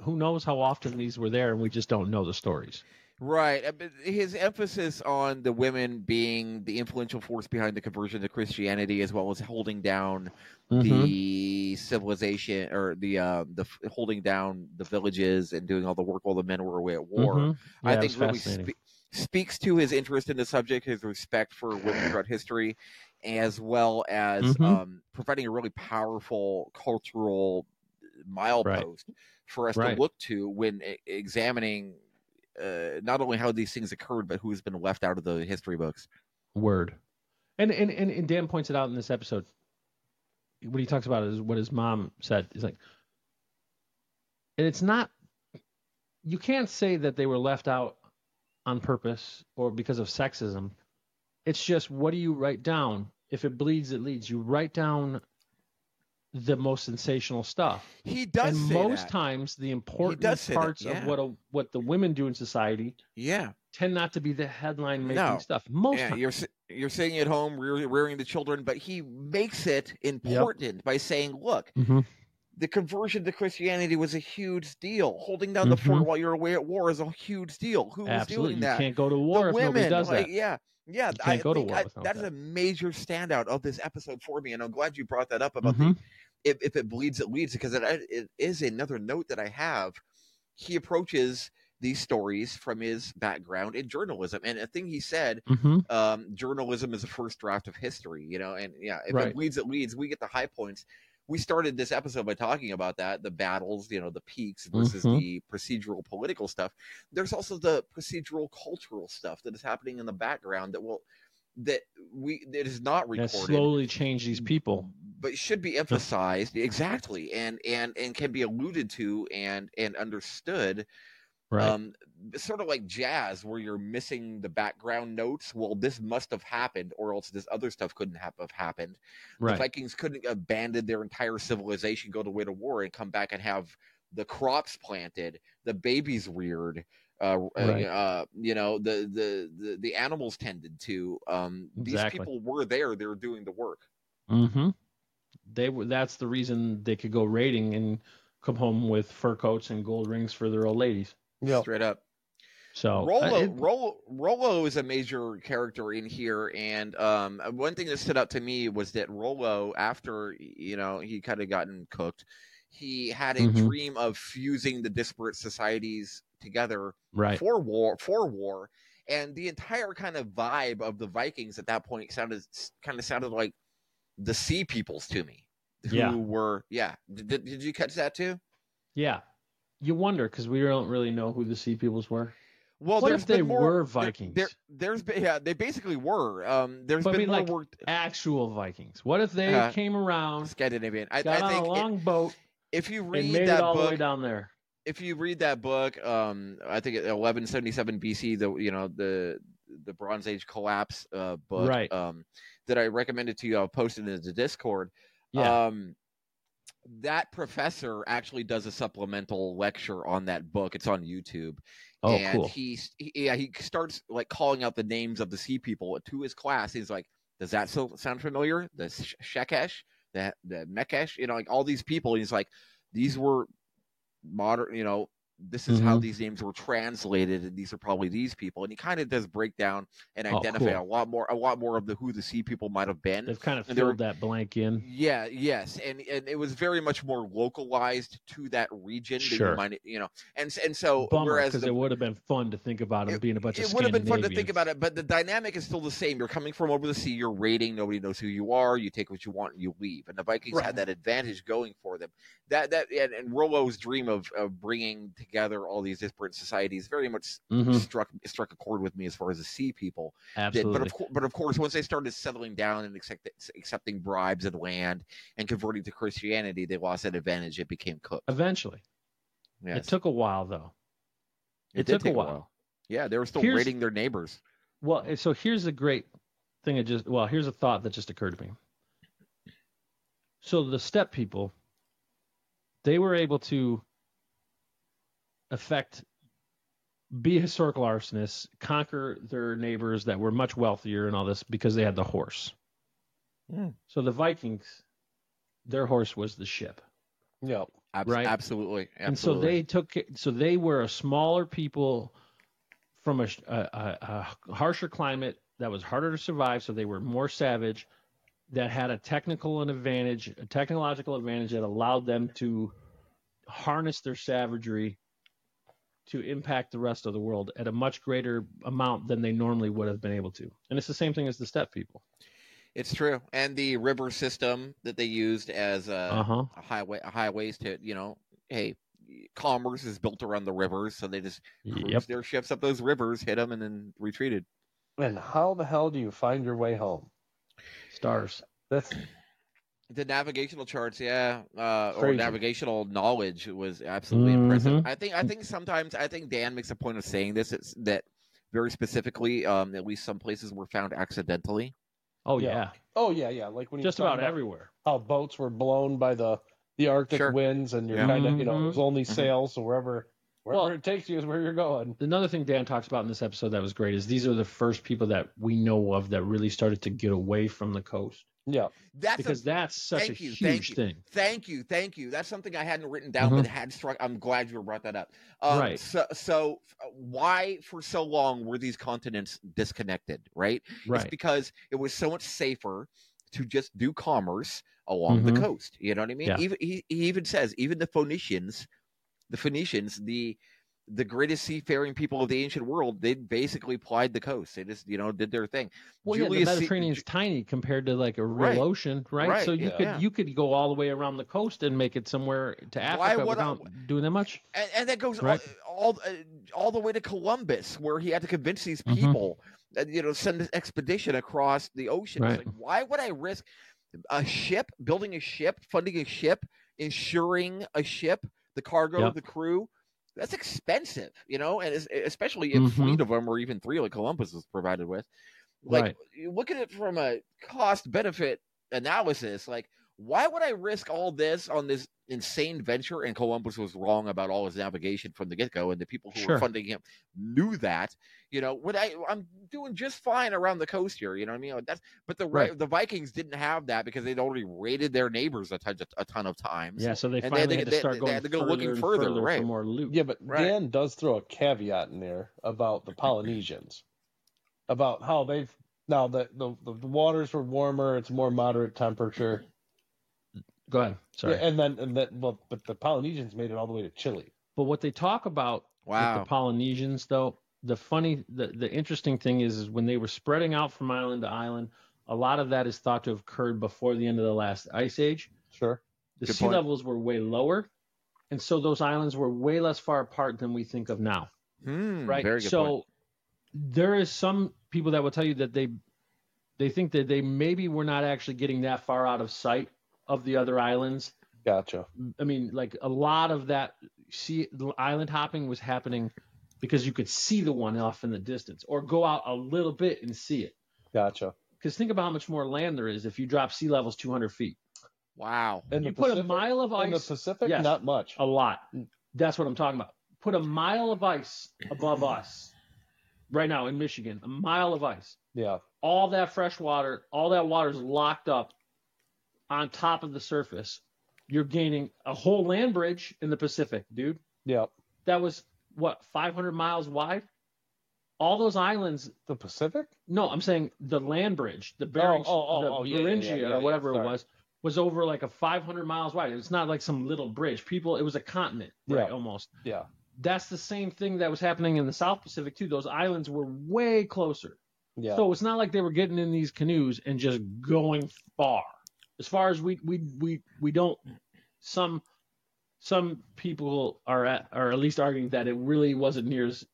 who knows how often these were there, and we just don't know the stories. Right. uh, His emphasis on the women being the influential force behind the conversion to Christianity, as well as holding down Mm-hmm. the civilization or the uh, the holding down the villages and doing all the work while the men were away at war. Mhm. I Yeah, it think really spe- speaks to his interest in the subject, his respect for women throughout history, as well as Mhm. um, providing a really powerful cultural milepost for us Right. to look to when examining uh, not only how these things occurred, but who's been left out of the history books. Word. And, and and and Dan points it out in this episode. What he talks about is what his mom said. He's like, and it's not. You can't say that they were left out on purpose or because of sexism. It's just what do you write down? If it bleeds, it leads. You write down the most sensational stuff. He does and most that. times the important parts yeah. of what a, what the women do in society Yeah. tend not to be the headline making No. stuff. Most Yeah, times. you're you're sitting at home rear, rearing the children, but he makes it important by saying, "Look, Mhm. the conversion to Christianity was a huge deal. Holding down the fort while you're away at war is a huge deal. Who was Absolutely. doing You that? can't go to war the if women. nobody does like, that. Yeah, yeah. I can't go to think I- that is that. a major standout of this episode for me, and I'm glad you brought that up about Mhm. the if, if it bleeds, it leads, because it, it is another note that I have. He approaches these stories from his background in journalism, and a thing he said Mhm. um, journalism is the first draft of history, you know, and yeah, if Right. it leads, it leads. We get the high points. We started this episode by talking about that the battles, you know, the peaks versus Mhm. the procedural political stuff. There's also the procedural cultural stuff that is happening in the background that will that we that is not That recorded. slowly change these people. but should be emphasized exactly and and and can be alluded to and and understood. Right. um sort of like jazz where you're missing the background notes. Well this must have happened or else this other stuff couldn't have, have happened. The vikings couldn't abandon their entire civilization go to win a war and come back and have the crops planted the babies reared uh, Right. uh, you know the, the the the animals tended to um these Exactly. people were there they were doing the work hmm They were. That's the reason they could go raiding and come home with fur coats and gold rings for their old ladies. Yep. straight up So uh, Rollo, it- Rollo, Rollo is a major character in here, and um, one thing that stood out to me was that Rollo, after you know he kind of gotten cooked, he had a Mhm. dream of fusing the disparate societies together right. for war, for war, and the entire kind of vibe of the Vikings at that point sounded kind of sounded like the Sea Peoples to me, who Yeah. were yeah. Did, did you catch that too? Yeah. You wonder because we don't really know who the Sea Peoples were. Well, What if they more, were Vikings? There, there's been yeah, they basically were. Um, there's But I been mean, more like, work. Actual Vikings. What if they Uh, came around, Scandinavian. I, got I think on a it- long boat, if you read made it that all the way book, down there? If you read that book, um, I think 1177 BC, the you know the the Bronze Age collapse uh, book, Right. um, that I recommended to you. I'll post it in the Discord. Yeah. Um, that professor actually does a supplemental lecture on that book. It's on YouTube. oh, and cool. he's he, yeah he starts like calling out the names of the sea people to his class he's like does that still sound familiar the Sh- shekesh the the mekesh you know like all these people he's like these were modern you know this is how Mhm. these names were translated and these are probably these people and he kind of does break down and Oh, identify cool. a lot more a lot more of the who the sea people might have been They've kind of and were- filled that blank in. yeah, yes, and and it was very much more localized to that region. than you Sure. might- you know, and and so Bummer, whereas because the it would have been fun to think about it being a bunch of it would have been fun to think about it, but the dynamic is still the same. You're coming from over the sea, you're raiding, nobody knows who you are, you take what you want and you leave. And the Vikings Right. had that advantage going for them. That that and, and Rollo's dream of, of bringing together all these disparate societies very much Mhm, struck struck a chord with me as far as the sea people did. Absolutely. But of course, but of course, once they started settling down and accept, accepting bribes and land and converting to Christianity, they lost that advantage. It became cooked. Eventually. Yes. It took a while, though. It, did took take a while. Yeah, they were still Here's- raiding their neighbors. Well, so here's a great thing. It just well, here's a thought that just occurred to me. So the steppe people, they were able to affect, be historical arsonists, conquer their neighbors that were much wealthier and all this because they had the horse. Hmm. So the Vikings, their horse was the ship. Yeah. Abs- Right. Absolutely. absolutely. and so they took it- so they were a smaller people from a, a, a, a harsher climate that was harder to survive so they were more savage that had a technical an advantage a technological advantage that allowed them to harness their savagery to impact the rest of the world at a much greater amount than they normally would have been able to. And it's the same thing as the steppe people. It's true, and the river system that they used as a, uh-huh. a highway, highways to you know, hey, commerce is built around the rivers, so they just cruised yep. their ships up those rivers, hit them, and then retreated. And how the hell do you find your way home? stars. That's The navigational charts, yeah, uh, or navigational knowledge was absolutely Mhm. impressive. I think, I think sometimes, I think Dan makes a point of saying this. It's that very specifically, um, at least some places were found accidentally. oh Yeah. yeah, oh yeah, yeah. Like when just talk about everywhere how boats were blown by the the Arctic Sure. winds, and you're Yeah. kind of you know Mhm. there's only Mhm. sails, so wherever wherever Well- it takes you is where you're going. another thing Dan talks about in this episode that was great is these are the first people that we know of that really started to get away from the coast Yeah, That's a- because that's such a thank you, thank huge you. thing. Thank you, thank you. That's something I hadn't written down, Mhm. but had struck. I'm glad you brought that up. Um, Right. So, so uh, why for so long were these continents disconnected? Right. Right. It's because it was so much safer to just do commerce along the Mhm. coast. You know what I mean? Yeah. Even he, he even says even the Phoenicians, the Phoenicians, the the greatest seafaring people of the ancient world, they basically plied the coast. They just you know did their thing. Well, yeah, Julius the Ce- Mediterranean's tiny compared to like a real Right. ocean, right? Right, So you yeah. could Yeah. you could go all the way around the coast and make it somewhere to Africa would I- without doing that much. and, and that goes Right. all all, uh, all the way to Columbus, where he had to convince these Mhm. people, that, you know, send an expedition across the ocean. It's Like, why would I risk a ship, building a ship, funding a ship, insuring a ship, the cargo, Yep. the crew? That's expensive, you know, and especially if Mhm. fleet of them or even three, like Columbus was provided with. Like, Right. look at it from a cost benefit analysis. Like, why would I risk all this on this insane venture? And Columbus was wrong about all his navigation from the get go, and the people who Sure. were funding him knew that. You know, what I I'm doing just fine around the coast here. You know what I mean? That's but the Right. the Vikings didn't have that because they'd already raided their neighbors a ton, a ton of times. Yeah, so they And finally they- had to they- start they going had to go further looking and further, further right. for more loot. Yeah, but Right. Dan does throw a caveat in there about the Polynesians, about how they've now the, the the waters were warmer, it's more moderate temperature. Go ahead. Sorry. Yeah, and then and then well, but the Polynesians made it all the way to Chile. But what they talk about Wow. with the Polynesians, though, the funny, the, the interesting thing is, is when they were spreading out from island to island, a lot of that is thought to have occurred before the end of the last ice age. Sure. The Good sea point. levels were way lower, and so those islands were way less far apart than we think of now. Hmm, right? Very good so point. there is some people that will tell you that they they think that they maybe were not actually getting that far out of sight of the other islands. Gotcha. I mean, like a lot of that sea the island hopping was happening because you could see the one off in the distance, or go out a little bit and see it. Gotcha. Because think about how much more land there is if you drop sea levels 200 feet. Wow. And you the put a mile of ice in the Pacific, Yes. not much. a lot. That's what I'm talking about. Put a mile of ice above us right now in Michigan, a mile of ice. Yeah. all that fresh water, all that water is locked up on top of the surface. You're gaining a whole land bridge in the Pacific, dude. Yeah. That was what 500 miles wide. All those islands. The Pacific? No, I'm saying the land bridge, the oh, Bering, oh, oh, the oh, yeah, Beringia yeah, yeah, or whatever it was, was over like a 500 miles wide. It's not like some little bridge. People, it was a continent, right? Almost. Yeah. That's the same thing that was happening in the South Pacific too. Those islands were way closer. Yeah. So it's not like they were getting in these canoes and just going far. As far as we we we we don't some some people are at, are at least arguing that it really wasn't near as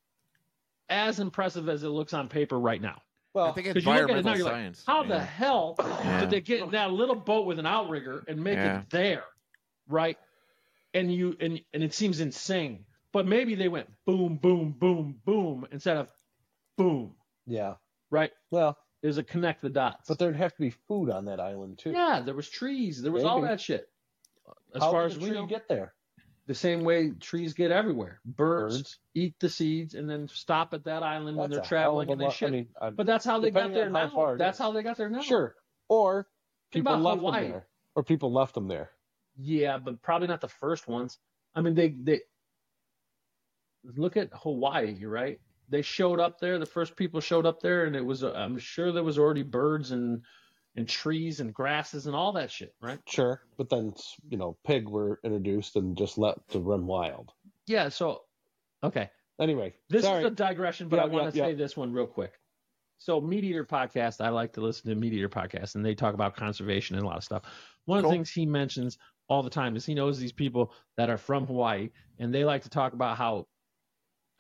as impressive as it looks on paper right now. well, I think it's 'Cause you it environmental now, you're like, science. How the hell Yeah. did they get in that little boat with an outrigger and make Yeah. it there, right? And you and and it seems insane, but maybe they went boom, boom, boom, boom instead of boom, yeah. right? Well, There's a connect the dots. but there'd have to be food on that island too. Yeah, there was trees. There was all that shit. As How far did as we know, get there? the same way trees get everywhere. Birds, Birds. eat the seeds and then stop at that island when they're traveling and they lot- shit. I mean, I- but that's how they got there now. That's how they got there now. sure. Or people left Hawaii. them there, or people left them there. Yeah, but probably not the first ones. I mean, they they look at Hawaii, right? They showed up there. The first people showed up there, and it was uh, I'm sure there was already birds and and trees and grasses and all that shit, right? Sure, but then you know, pig were introduced and just let to run wild. Yeah. So, okay, Anyway, this sorry. is a digression, but Yeah, I want to yeah. say this one real quick. So, Meat Eater podcast, I like to listen to Meat Eater podcast, and they talk about conservation and a lot of stuff. One of the things he mentions all the time is he knows these people that are from Hawaii, and they like to talk about how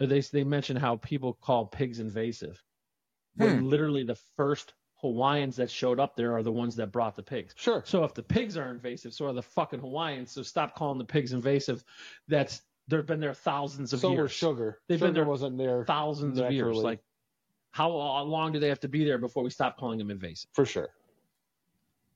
they they mention how people call pigs invasive. When hmm. literally the first Hawaiians that showed up there are the ones that brought the pigs. sure. So if the pigs are invasive, so are the fucking Hawaiians. So stop calling the pigs invasive. That's they've been there thousands of So years were sugar. They've been sugar there wasn't there thousands of years. Like, how long do they have to be there before we stop calling them invasive? for sure.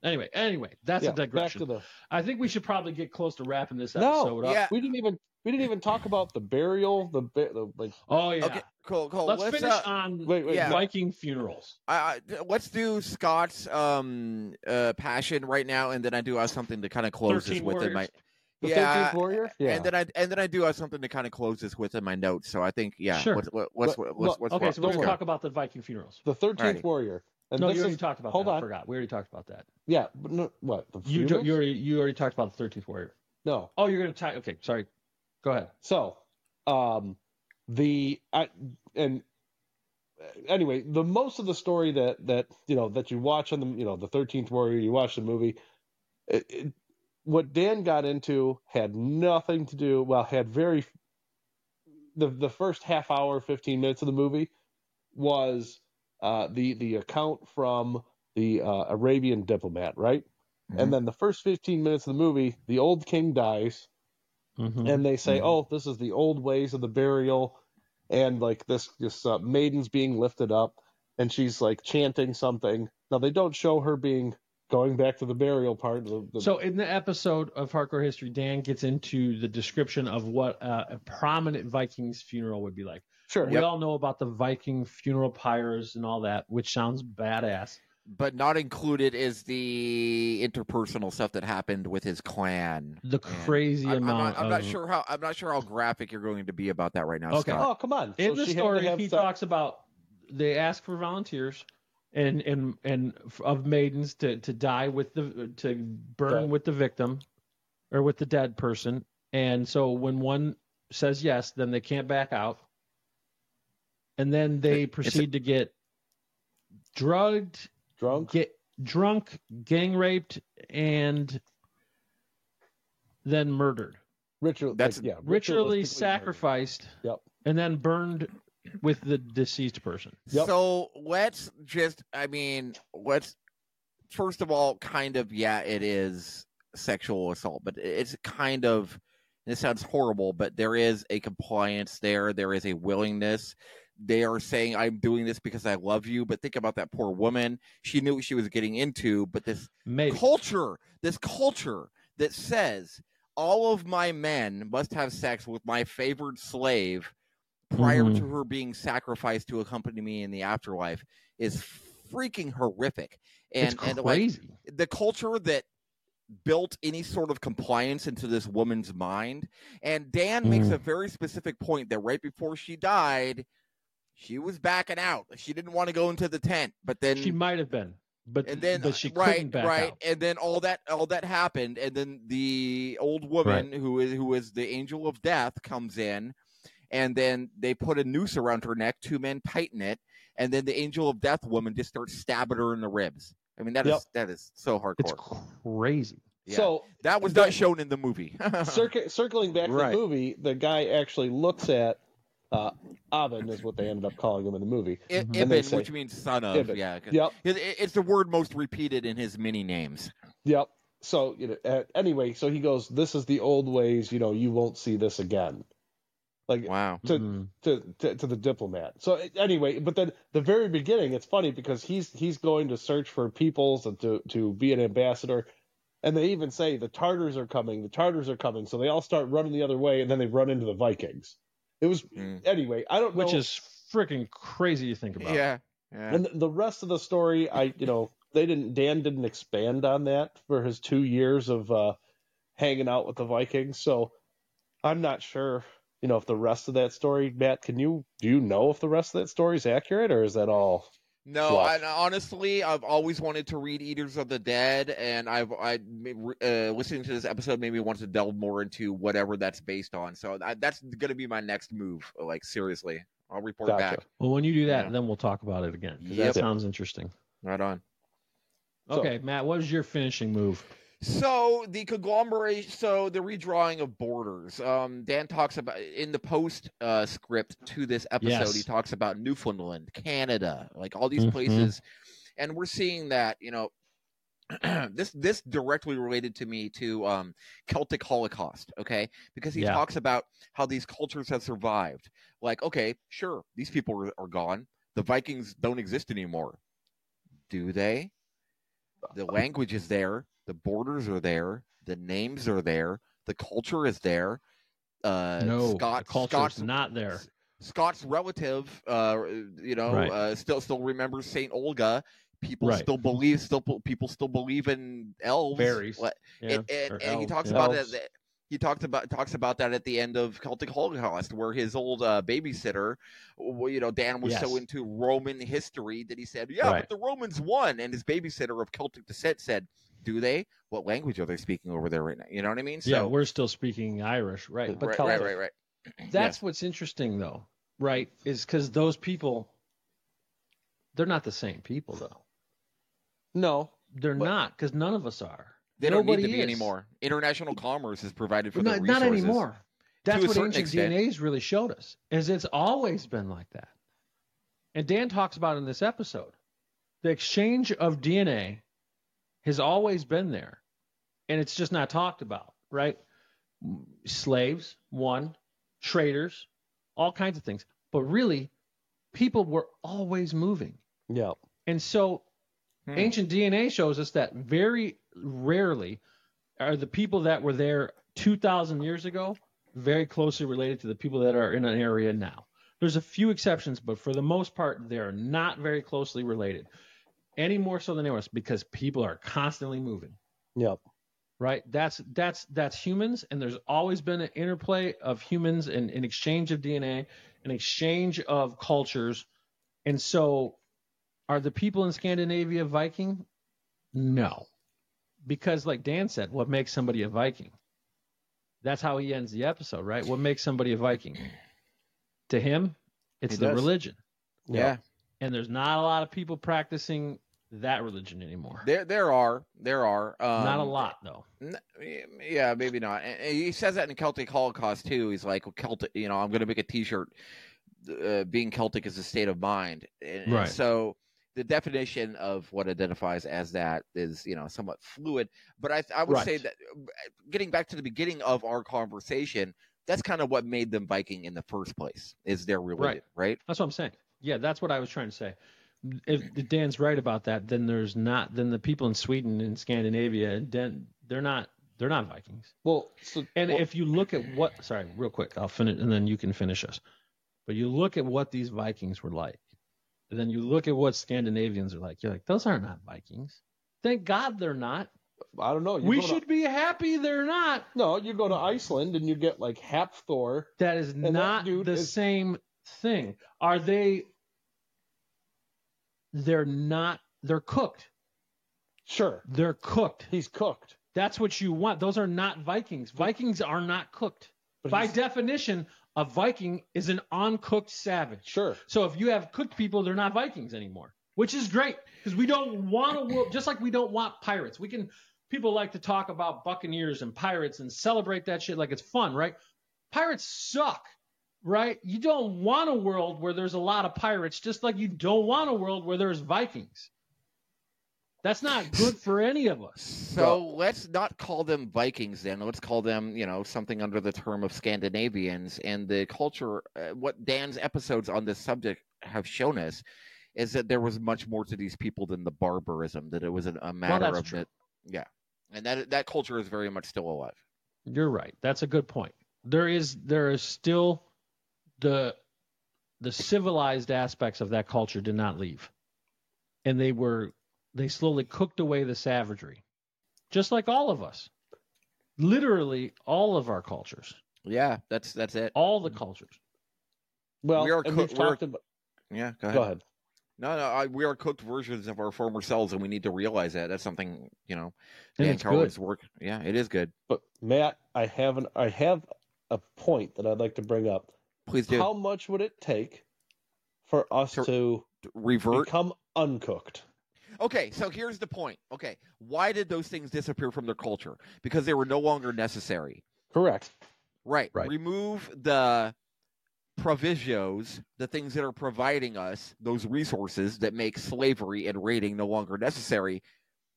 Anyway, anyway, that's yeah, a digression. Back to the I think we should probably get close to wrapping this No, episode up. yeah. we didn't even we didn't even talk about the burial. The, the like Oh yeah. Okay, cool, cool. Let's, Let's, finish uh, on wait wait Yeah. Viking funerals. I, I, let's do Scott's um uh passion right now, and then I do have something to kind of close this 13 with in my the yeah, Thirteenth Warrior. Yeah. and then I and then I do have something to kind of close this with in my notes. So I think yeah, Sure. let's let's But- let's, let's, well, Okay, let's so we're gonna talk about the Viking funerals. the Thirteenth Alrighty. Warrior. And no, this you already is, talked about hold that. I on. forgot. We already talked about that. Yeah, but no, what the You you already you already talked about the Thirteenth Warrior. no. Oh, you're gonna tie. Okay, sorry. Go ahead. So, um, the I, and anyway, the most of the story that that you know that you watch on the you know the Thirteenth Warrior, you watch the movie. It, it, what Dan got into had nothing to do. Well, had very the the first half hour, fifteen minutes of the movie was uh, the the account from the uh, Arabian diplomat, right? Mhm. And then the first fifteen minutes of the movie, the old king dies Mhm. and they say, Mhm. "Oh, this is the old ways of the burial," and like this this uh, maiden's being lifted up, and she's like chanting something. Now they don't show her being going back to the burial part. The, the, So in the episode of Hardcore History, Dan gets into the description of what uh, a prominent Viking's funeral would be like. sure, We all know about the Viking funeral pyres and all that, which sounds badass. But not included is the interpersonal stuff that happened with his clan. The crazy I'm, I'm amount not, I'm not sure how I'm not sure how graphic you're going to be about that right now, Okay. Scott. Oh, come on. In So the she had to story, he sex- talks about they ask for volunteers and and and of maidens to to die with the to burn Right. with the victim or with the dead person. And so when one says yes, then they can't back out. And then they It's a- proceed to get drugged, drunk. get drunk, gang raped, and then murdered. Ritual. That's- like, yeah, Ritually ritualistically sacrificed. Yep. And then burned with the deceased person. Yep. So let's just, I mean, let's first of all, kind of, yeah, it is sexual assault, but it's kind of, this sounds horrible, but there is a compliance there. There is a willingness. They are saying, I'm doing this because I love you, but think about that poor woman. She knew what she was getting into, but this Maybe. culture, this culture that says all of my men must have sex with my favored slave prior Mhm. to her being sacrificed to accompany me in the afterlife is freaking horrific. And and like crazy. the culture that built any sort of compliance into this woman's mind. And Dan makes Mhm. a very specific point that right before she died, she was backing out. She didn't want to go into the tent, but then she might have been, but and then but she uh, right, couldn't back right, out. and then all that all that happened, and then the old woman who is who is the angel of death comes in, and then they put a noose around her neck, two men tighten it, and then the angel of death woman just starts stabbing her in the ribs. I mean that is Yep. that is so hardcore. It's crazy. Yeah. So that was not shown in the movie. circ- circling back to Right. the movie, the guy actually looks at uh, Avin, is what they ended up calling him in the movie. I-. And Ibn, say- which means son of, Ibn. yeah. 'cause Yep. it- it- it's the word most repeated in his many names. Yep. So you know, uh, anyway, so he goes, "This is the old ways. You know, you won't see this again." Like Wow. To- Mhm. to, to to the diplomat. So anyway, but then the very beginning, it's funny because he's he's going to search for peoples and to to be an ambassador, and they even say the Tartars are coming, the Tartars are coming. So they all start running the other way, and then they run into the Vikings. It was Mm. anyway. I don't know. which is freaking crazy to think about. Yeah. Yeah. And the rest of the story, I you know, they didn't. Dan didn't expand on that for his two years of uh, hanging out with the Vikings. So I'm not sure. You know, if the rest of that story, Matt, can you do you know if the rest of that story is accurate or is that all? No. I, honestly, I've always wanted to read Eaters of the Dead, and I've I uh, listening to this episode made me want to delve more into whatever that's based on. So I, that's going to be my next move. Like seriously, I'll report Gotcha. back. Well, when you do that, Yeah. then we'll talk about it again. Yep. That sounds interesting. Right on. So- Okay, Matt, what is your finishing move? So the conglomerate, so the redrawing of borders. Um, Dan talks about in the post uh, script to this episode. Yes. He talks about Newfoundland, Canada, like all these Mhm. places, and we're seeing that. You know, this this directly related to me to um, Celtic Holocaust. Okay, because he Yeah. talks about how these cultures have survived. Like, okay, sure, these people are, are gone. The Vikings don't exist anymore. Do they? The language is there. The borders are there. The names are there. The culture is there. Uh, no, Scott, the Scott's not there. Scott's relative, uh, you know, Right. uh, still still remembers Saint Olga. People Right. still believe, still people still believe in elves. Fairies. What- Yeah, and, and, and he talks yeah. about Elves. it. He talked about talks about that at the end of Celtic Holocaust, where his old uh, babysitter, you know, Dan was so into Roman history that he said, "Yeah, Right. but the Romans won," and his babysitter of Celtic descent said, "Do they? What language are they speaking over there right now? You know what I mean?" yeah, So, we're still speaking Irish, right? But right, Celtic. right, right, right. That's what's interesting, though, right? Is because those people, they're not the same people, though. No, They're But- not, because none of us are. They don't need to be is. anymore. International commerce is provided for But the not, not anymore. That's what ancient extent. DNA's really showed us. Is it's always been like that. And Dan talks about in this episode, the exchange of DNA has always been there, and it's just not talked about, right? Slaves, one, traders, all kinds of things. But really, people were always moving. yeah, And so Hmm. Ancient DNA shows us that very rarely are the people that were there 2,000 years ago very closely related to the people that are in an area now. There's a few exceptions, but for the most part, they're not very closely related, any more so than anyone else, because people are constantly moving. Yep. Right? That's that's that's humans, and there's always been an interplay of humans and an exchange of DNA, an exchange of cultures, and so are the people in Scandinavia Viking? No, because like Dan said, what makes somebody a Viking? That's how he ends the episode, right? What makes somebody a Viking? To him, it's He the does. religion, Yeah. And there's not a lot of people practicing that religion anymore. There, there are, there are. Um, not a lot though. N- Yeah, maybe not. And and he says that in Celtic Holocaust too. He's like, well, Celtic, you know, I'm going to make a T-shirt. Uh, being Celtic is a state of mind, and, and Right. so the definition of what identifies as that is, you know, somewhat fluid. But I, I would say that uh, getting back to the beginning of our conversation, that's kind of what made them Viking in the first place. Is their religion, right? That's what I'm saying. Yeah, that's what I was trying to say. If Dan's right about that, then there's not. Then the people in Sweden and Scandinavia, then they're not. They're not Vikings. Well, so And well, if you look at what, sorry, real quick, I'll finish, and then you can finish us. But you look at what these Vikings were like, and then you look at what Scandinavians are like. You're like, those are not Vikings. Thank God they're not. I don't know. You we go to- should be happy they're not. no, you go to Iceland and you get like Hafthor. That is not dude the is- same thing. Are they? They're not. They're cooked. Sure, They're cooked. he's cooked. That's what you want. Those are not Vikings. Vikings are not cooked. But By definition, a Viking is an uncooked savage. Sure. So if you have cooked people, they're not Vikings anymore, which is great because we don't want a world just like we don't want pirates. We can people like to talk about buccaneers and pirates and celebrate that shit like it's fun, right? Pirates suck, right? You don't want a world where there's a lot of pirates, just like you don't want a world where there's Vikings. That's not good for any of us. So let's not call them Vikings then. Let's call them, you know, something under the term of Scandinavians. And the culture, uh, what Dan's episodes on this subject have shown us is that there was much more to these people than the barbarism, that it was a, a matter that's of true. that. Yeah. And that that culture is very much still alive. You're right. That's a good point. There is there is still the the civilized aspects of that culture did not leave. And they were they slowly cooked away the savagery. Just like all of us. Literally all of our cultures. Yeah, that's that's it. All the cultures. Well, We are and cook- we've talked about. Yeah, go ahead. Go ahead. No, no, I, we are cooked versions of our former selves, and we need to realize that. That's something you know. And Dan it's Carlin's good. work. Yeah, it is good. But Matt, I have an I have a point that I'd like to bring up. Please do How much would it take for us To- to revert. become uncooked? Okay, so here's the point. Okay, why did those things disappear from their culture? Because they were no longer necessary. Correct. Right. Right. Remove the provisos, the things that are providing us those resources that make slavery and raiding no longer necessary.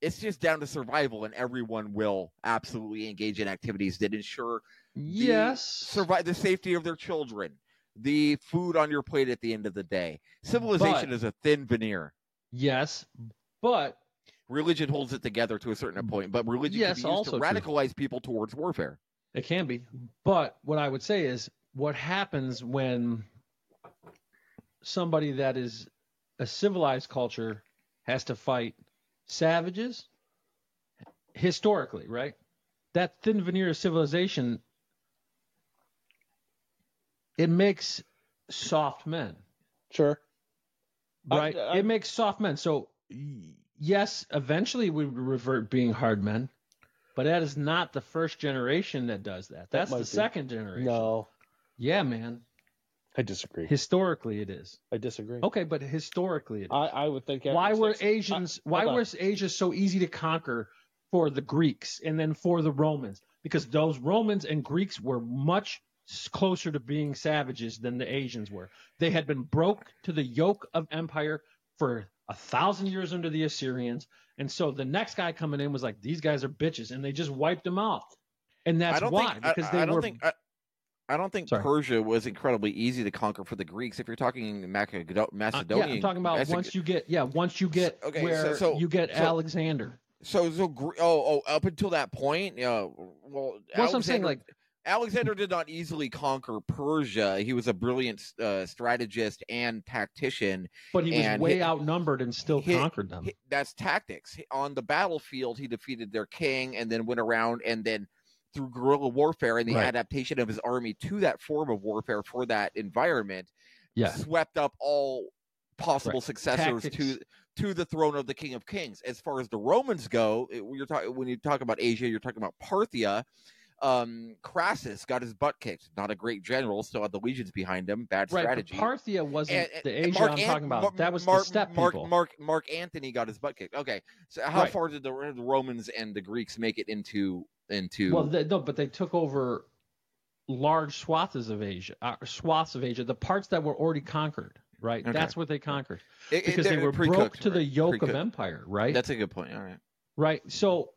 It's just down to survival, and everyone will absolutely engage in activities that ensure Yes. survive the safety of their children, the food on your plate at the end of the day. Civilization But- is a thin veneer. Yes. But Religion holds it together to a certain point, but religion Yes, can be used also to true. radicalize people towards warfare. It can be. But what I would say is what happens when somebody that is a civilized culture has to fight savages historically, right? That thin veneer of civilization it makes soft men, Sure. Right? I- it makes soft men. So yes, eventually we would revert being hard men, but that is not the first generation that does that. That's might the be. second generation. No, Yeah, man. I disagree. Historically, it is. I disagree. Okay, but historically, it is. I, I would think. why were six- Asians? I- why on. was Asia so easy to conquer for the Greeks and then for the Romans? Because those Romans and Greeks were much s- closer to being savages than the Asians were. They had been broke to the yoke of empire for a thousand years under the Assyrians, and so the next guy coming in was like, "These guys are bitches," and they just wiped them out. And that's why think because I, they I don't were think I, I don't think Sorry. Persia was incredibly easy to conquer for the Greeks. If you're talking Macedo- Uh, Macedonian, yeah, I'm talking about once you get yeah, once you get Okay, where so- you get so- Alexander. So, so oh, oh, up until that point, yeah. Well, Well, so I'm saying like Alexander did not easily conquer Persia. He was a brilliant uh, strategist and tactician. but he was way hit- outnumbered and still hit- conquered them. He- That's tactics. On the battlefield, he defeated their king and then went around and then through guerrilla warfare and the Right. adaptation of his army to that form of warfare for that environment, yeah. swept up all possible Right. successors to Tactics. to the throne of the King of Kings. As far as the Romans go, it- you're talking when you talk about Asia, you're talking about Parthia. Um, Crassus got his butt kicked. Not a great general, still had the legions behind him. Bad Right, strategy. Parthia wasn't And- and- the Asia Mark I'm Ant- talking about. That was Mark, the steppe Mark, people. Mark, Mark Antony got his butt kicked. Okay, so how Right. far did the, the Romans and the Greeks make it into into? Well, they, no, but they took over large swaths of Asia, uh, swaths of Asia, the parts that were already conquered. Right, Okay. that's what they conquered It- it- because they were broke to the yoke of pre-cooked. empire. Right, That's a good point. All right. right. So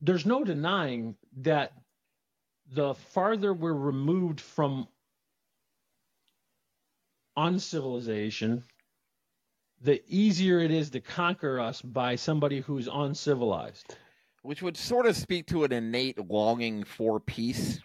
there's no denying that the farther we're removed from uncivilization, the easier it is to conquer us by somebody who's uncivilized. which would sort of speak to an innate longing for peace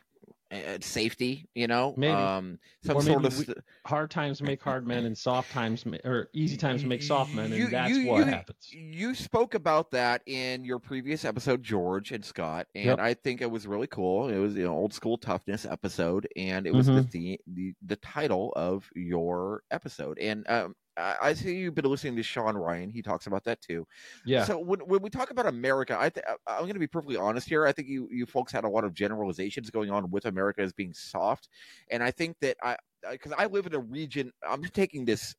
safety you know Maybe. um some Or sort of we- Hard times make hard men, and soft times ma- or easy times make soft men, You- and that's you- what you- happens. you spoke about that in your previous episode george and scott and Yep. i think it was really cool it was an old school toughness episode and it was the, Mm-hmm. the the the title of your episode and um I I see you've been listening to Sean Ryan. He talks about that too. Yeah, So when, when we talk about America, I th- I- I'm going to be perfectly honest here. I think you you folks had a lot of generalizations going on with America as being soft, and I think that I because I live in a region. I'm taking this,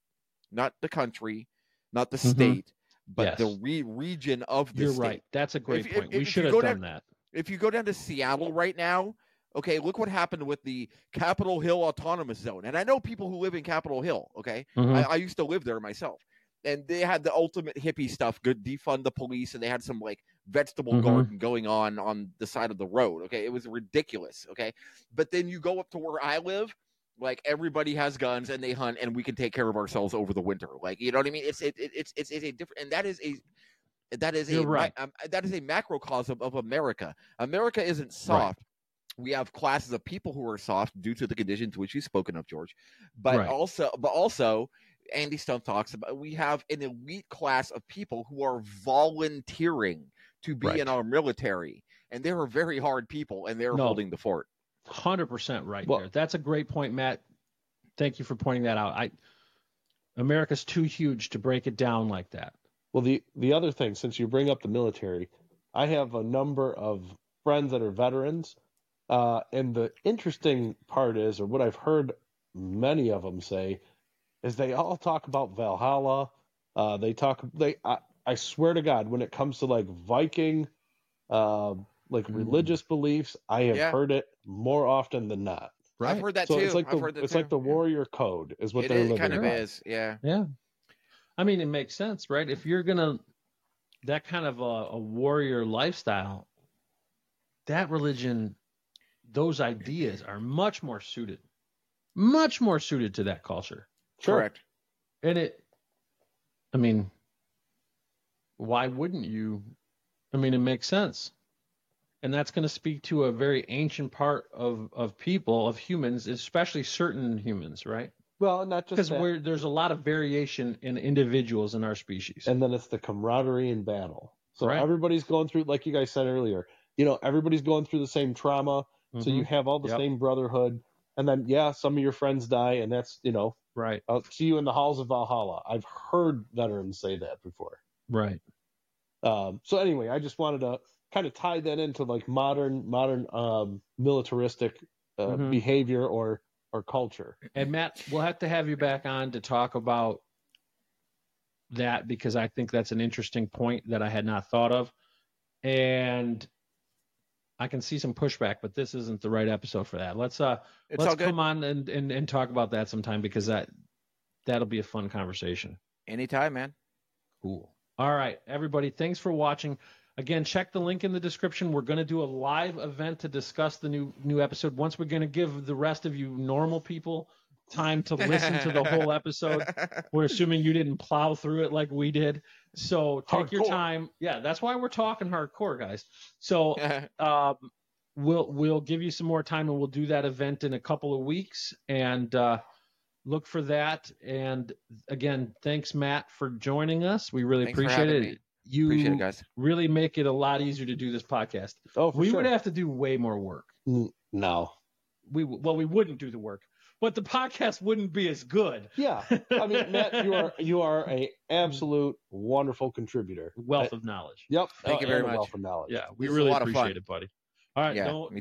not the country, not the Mhm. state, but the re- region of the you're state. right. That's a great If- point. if- we if should have done down- that. If you go down to Seattle right now, okay, look what happened with the Capitol Hill Autonomous Zone. And I know people who live in Capitol Hill. Okay, Mhm. I, I used to live there myself. And they had the ultimate hippie stuff, good defund the police, and they had some like vegetable Mhm. garden going on on the side of the road. Okay, it was ridiculous. Okay, but then you go up to where I live, like everybody has guns and they hunt, and we can take care of ourselves over the winter. Like you know what I mean? It's it, it, it's it's it's a different, and that is a that is a You're ma- right. um, that is a macrocosm of America. America isn't soft. We have classes of people who are soft due to the conditions which you've spoken of, George. But Right. also, but also, Andy Stone talks about we have an elite class of people who are volunteering to be Right. in our military, and they're very hard people, and they're No. holding the fort. Hundred percent right Well- there. That's a great point, Matt. Thank you for pointing that out. I America's too huge to break it down like that. Well, the the other thing, since you bring up the military, I have a number of friends that are veterans, uh, and the interesting part is, or what I've heard many of them say, is they all talk about Valhalla. Uh, they talk. They. I, I swear to God, when it comes to like Viking, uh, like Mm. religious beliefs, I have Yeah. heard it more often than not. Right. I've heard that so too. it's like I've the heard that it's too. like the Yeah. warrior code is what It they're is- living kind of by. is, yeah. Yeah. I mean, it makes sense, right? If you're gonna that kind of a, a warrior lifestyle, that religion, those ideas are much more suited, much more suited to that culture. Sure. Correct. And it, I mean, why wouldn't you? I mean, it makes sense. And that's going to speak to a very ancient part of, of people, of humans, especially certain humans, right? Well, not just Because we're there's a lot of variation in individuals in our species. and then it's the camaraderie in battle. So Right. everybody's going through, like you guys said earlier, you know, everybody's going through the same trauma. So you Mhm. have all the Yep. same brotherhood. And then, yeah, some of your friends die, and that's, you know, right, I'll see you in the halls of Valhalla. I've heard veterans say that before. right. Um, so anyway, I just wanted to kind of tie that into like modern, modern um, militaristic uh, Mhm. behavior or or culture. And Matt, we'll have to have you back on to talk about that because I think that's an interesting point that I had not thought of. And I can see some pushback, but this isn't the right episode for that. Let's uh It's let's come on and, and, and talk about that sometime because that that'll be a fun conversation. Anytime, man. Cool. All right, everybody, thanks for watching. Again, check the link in the description. We're going to do a live event to discuss the new new episode. Once we're going to give the rest of you normal people time to listen to the whole episode. We're assuming you didn't plow through it like we did. So take your time. Yeah, that's why we're talking hardcore, guys. So um, we'll we'll give you some more time and we'll do that event in a couple of weeks and uh, look for that. And again, thanks Matt for joining us. We really Thanks appreciate having it. me. You Appreciate it, guys. really make it a lot easier to do this podcast. Oh, for we sure. would have to do way more work. no. We well, we wouldn't do the work, but the podcast wouldn't be as good. Yeah, I mean, Matt, you are you are a absolute wonderful contributor. Wealth of knowledge. Yep. Thank you uh, very much. Wealth of knowledge. Yeah, we This is a really lot of fun. appreciate it, buddy. All right, Yeah, don't, me don't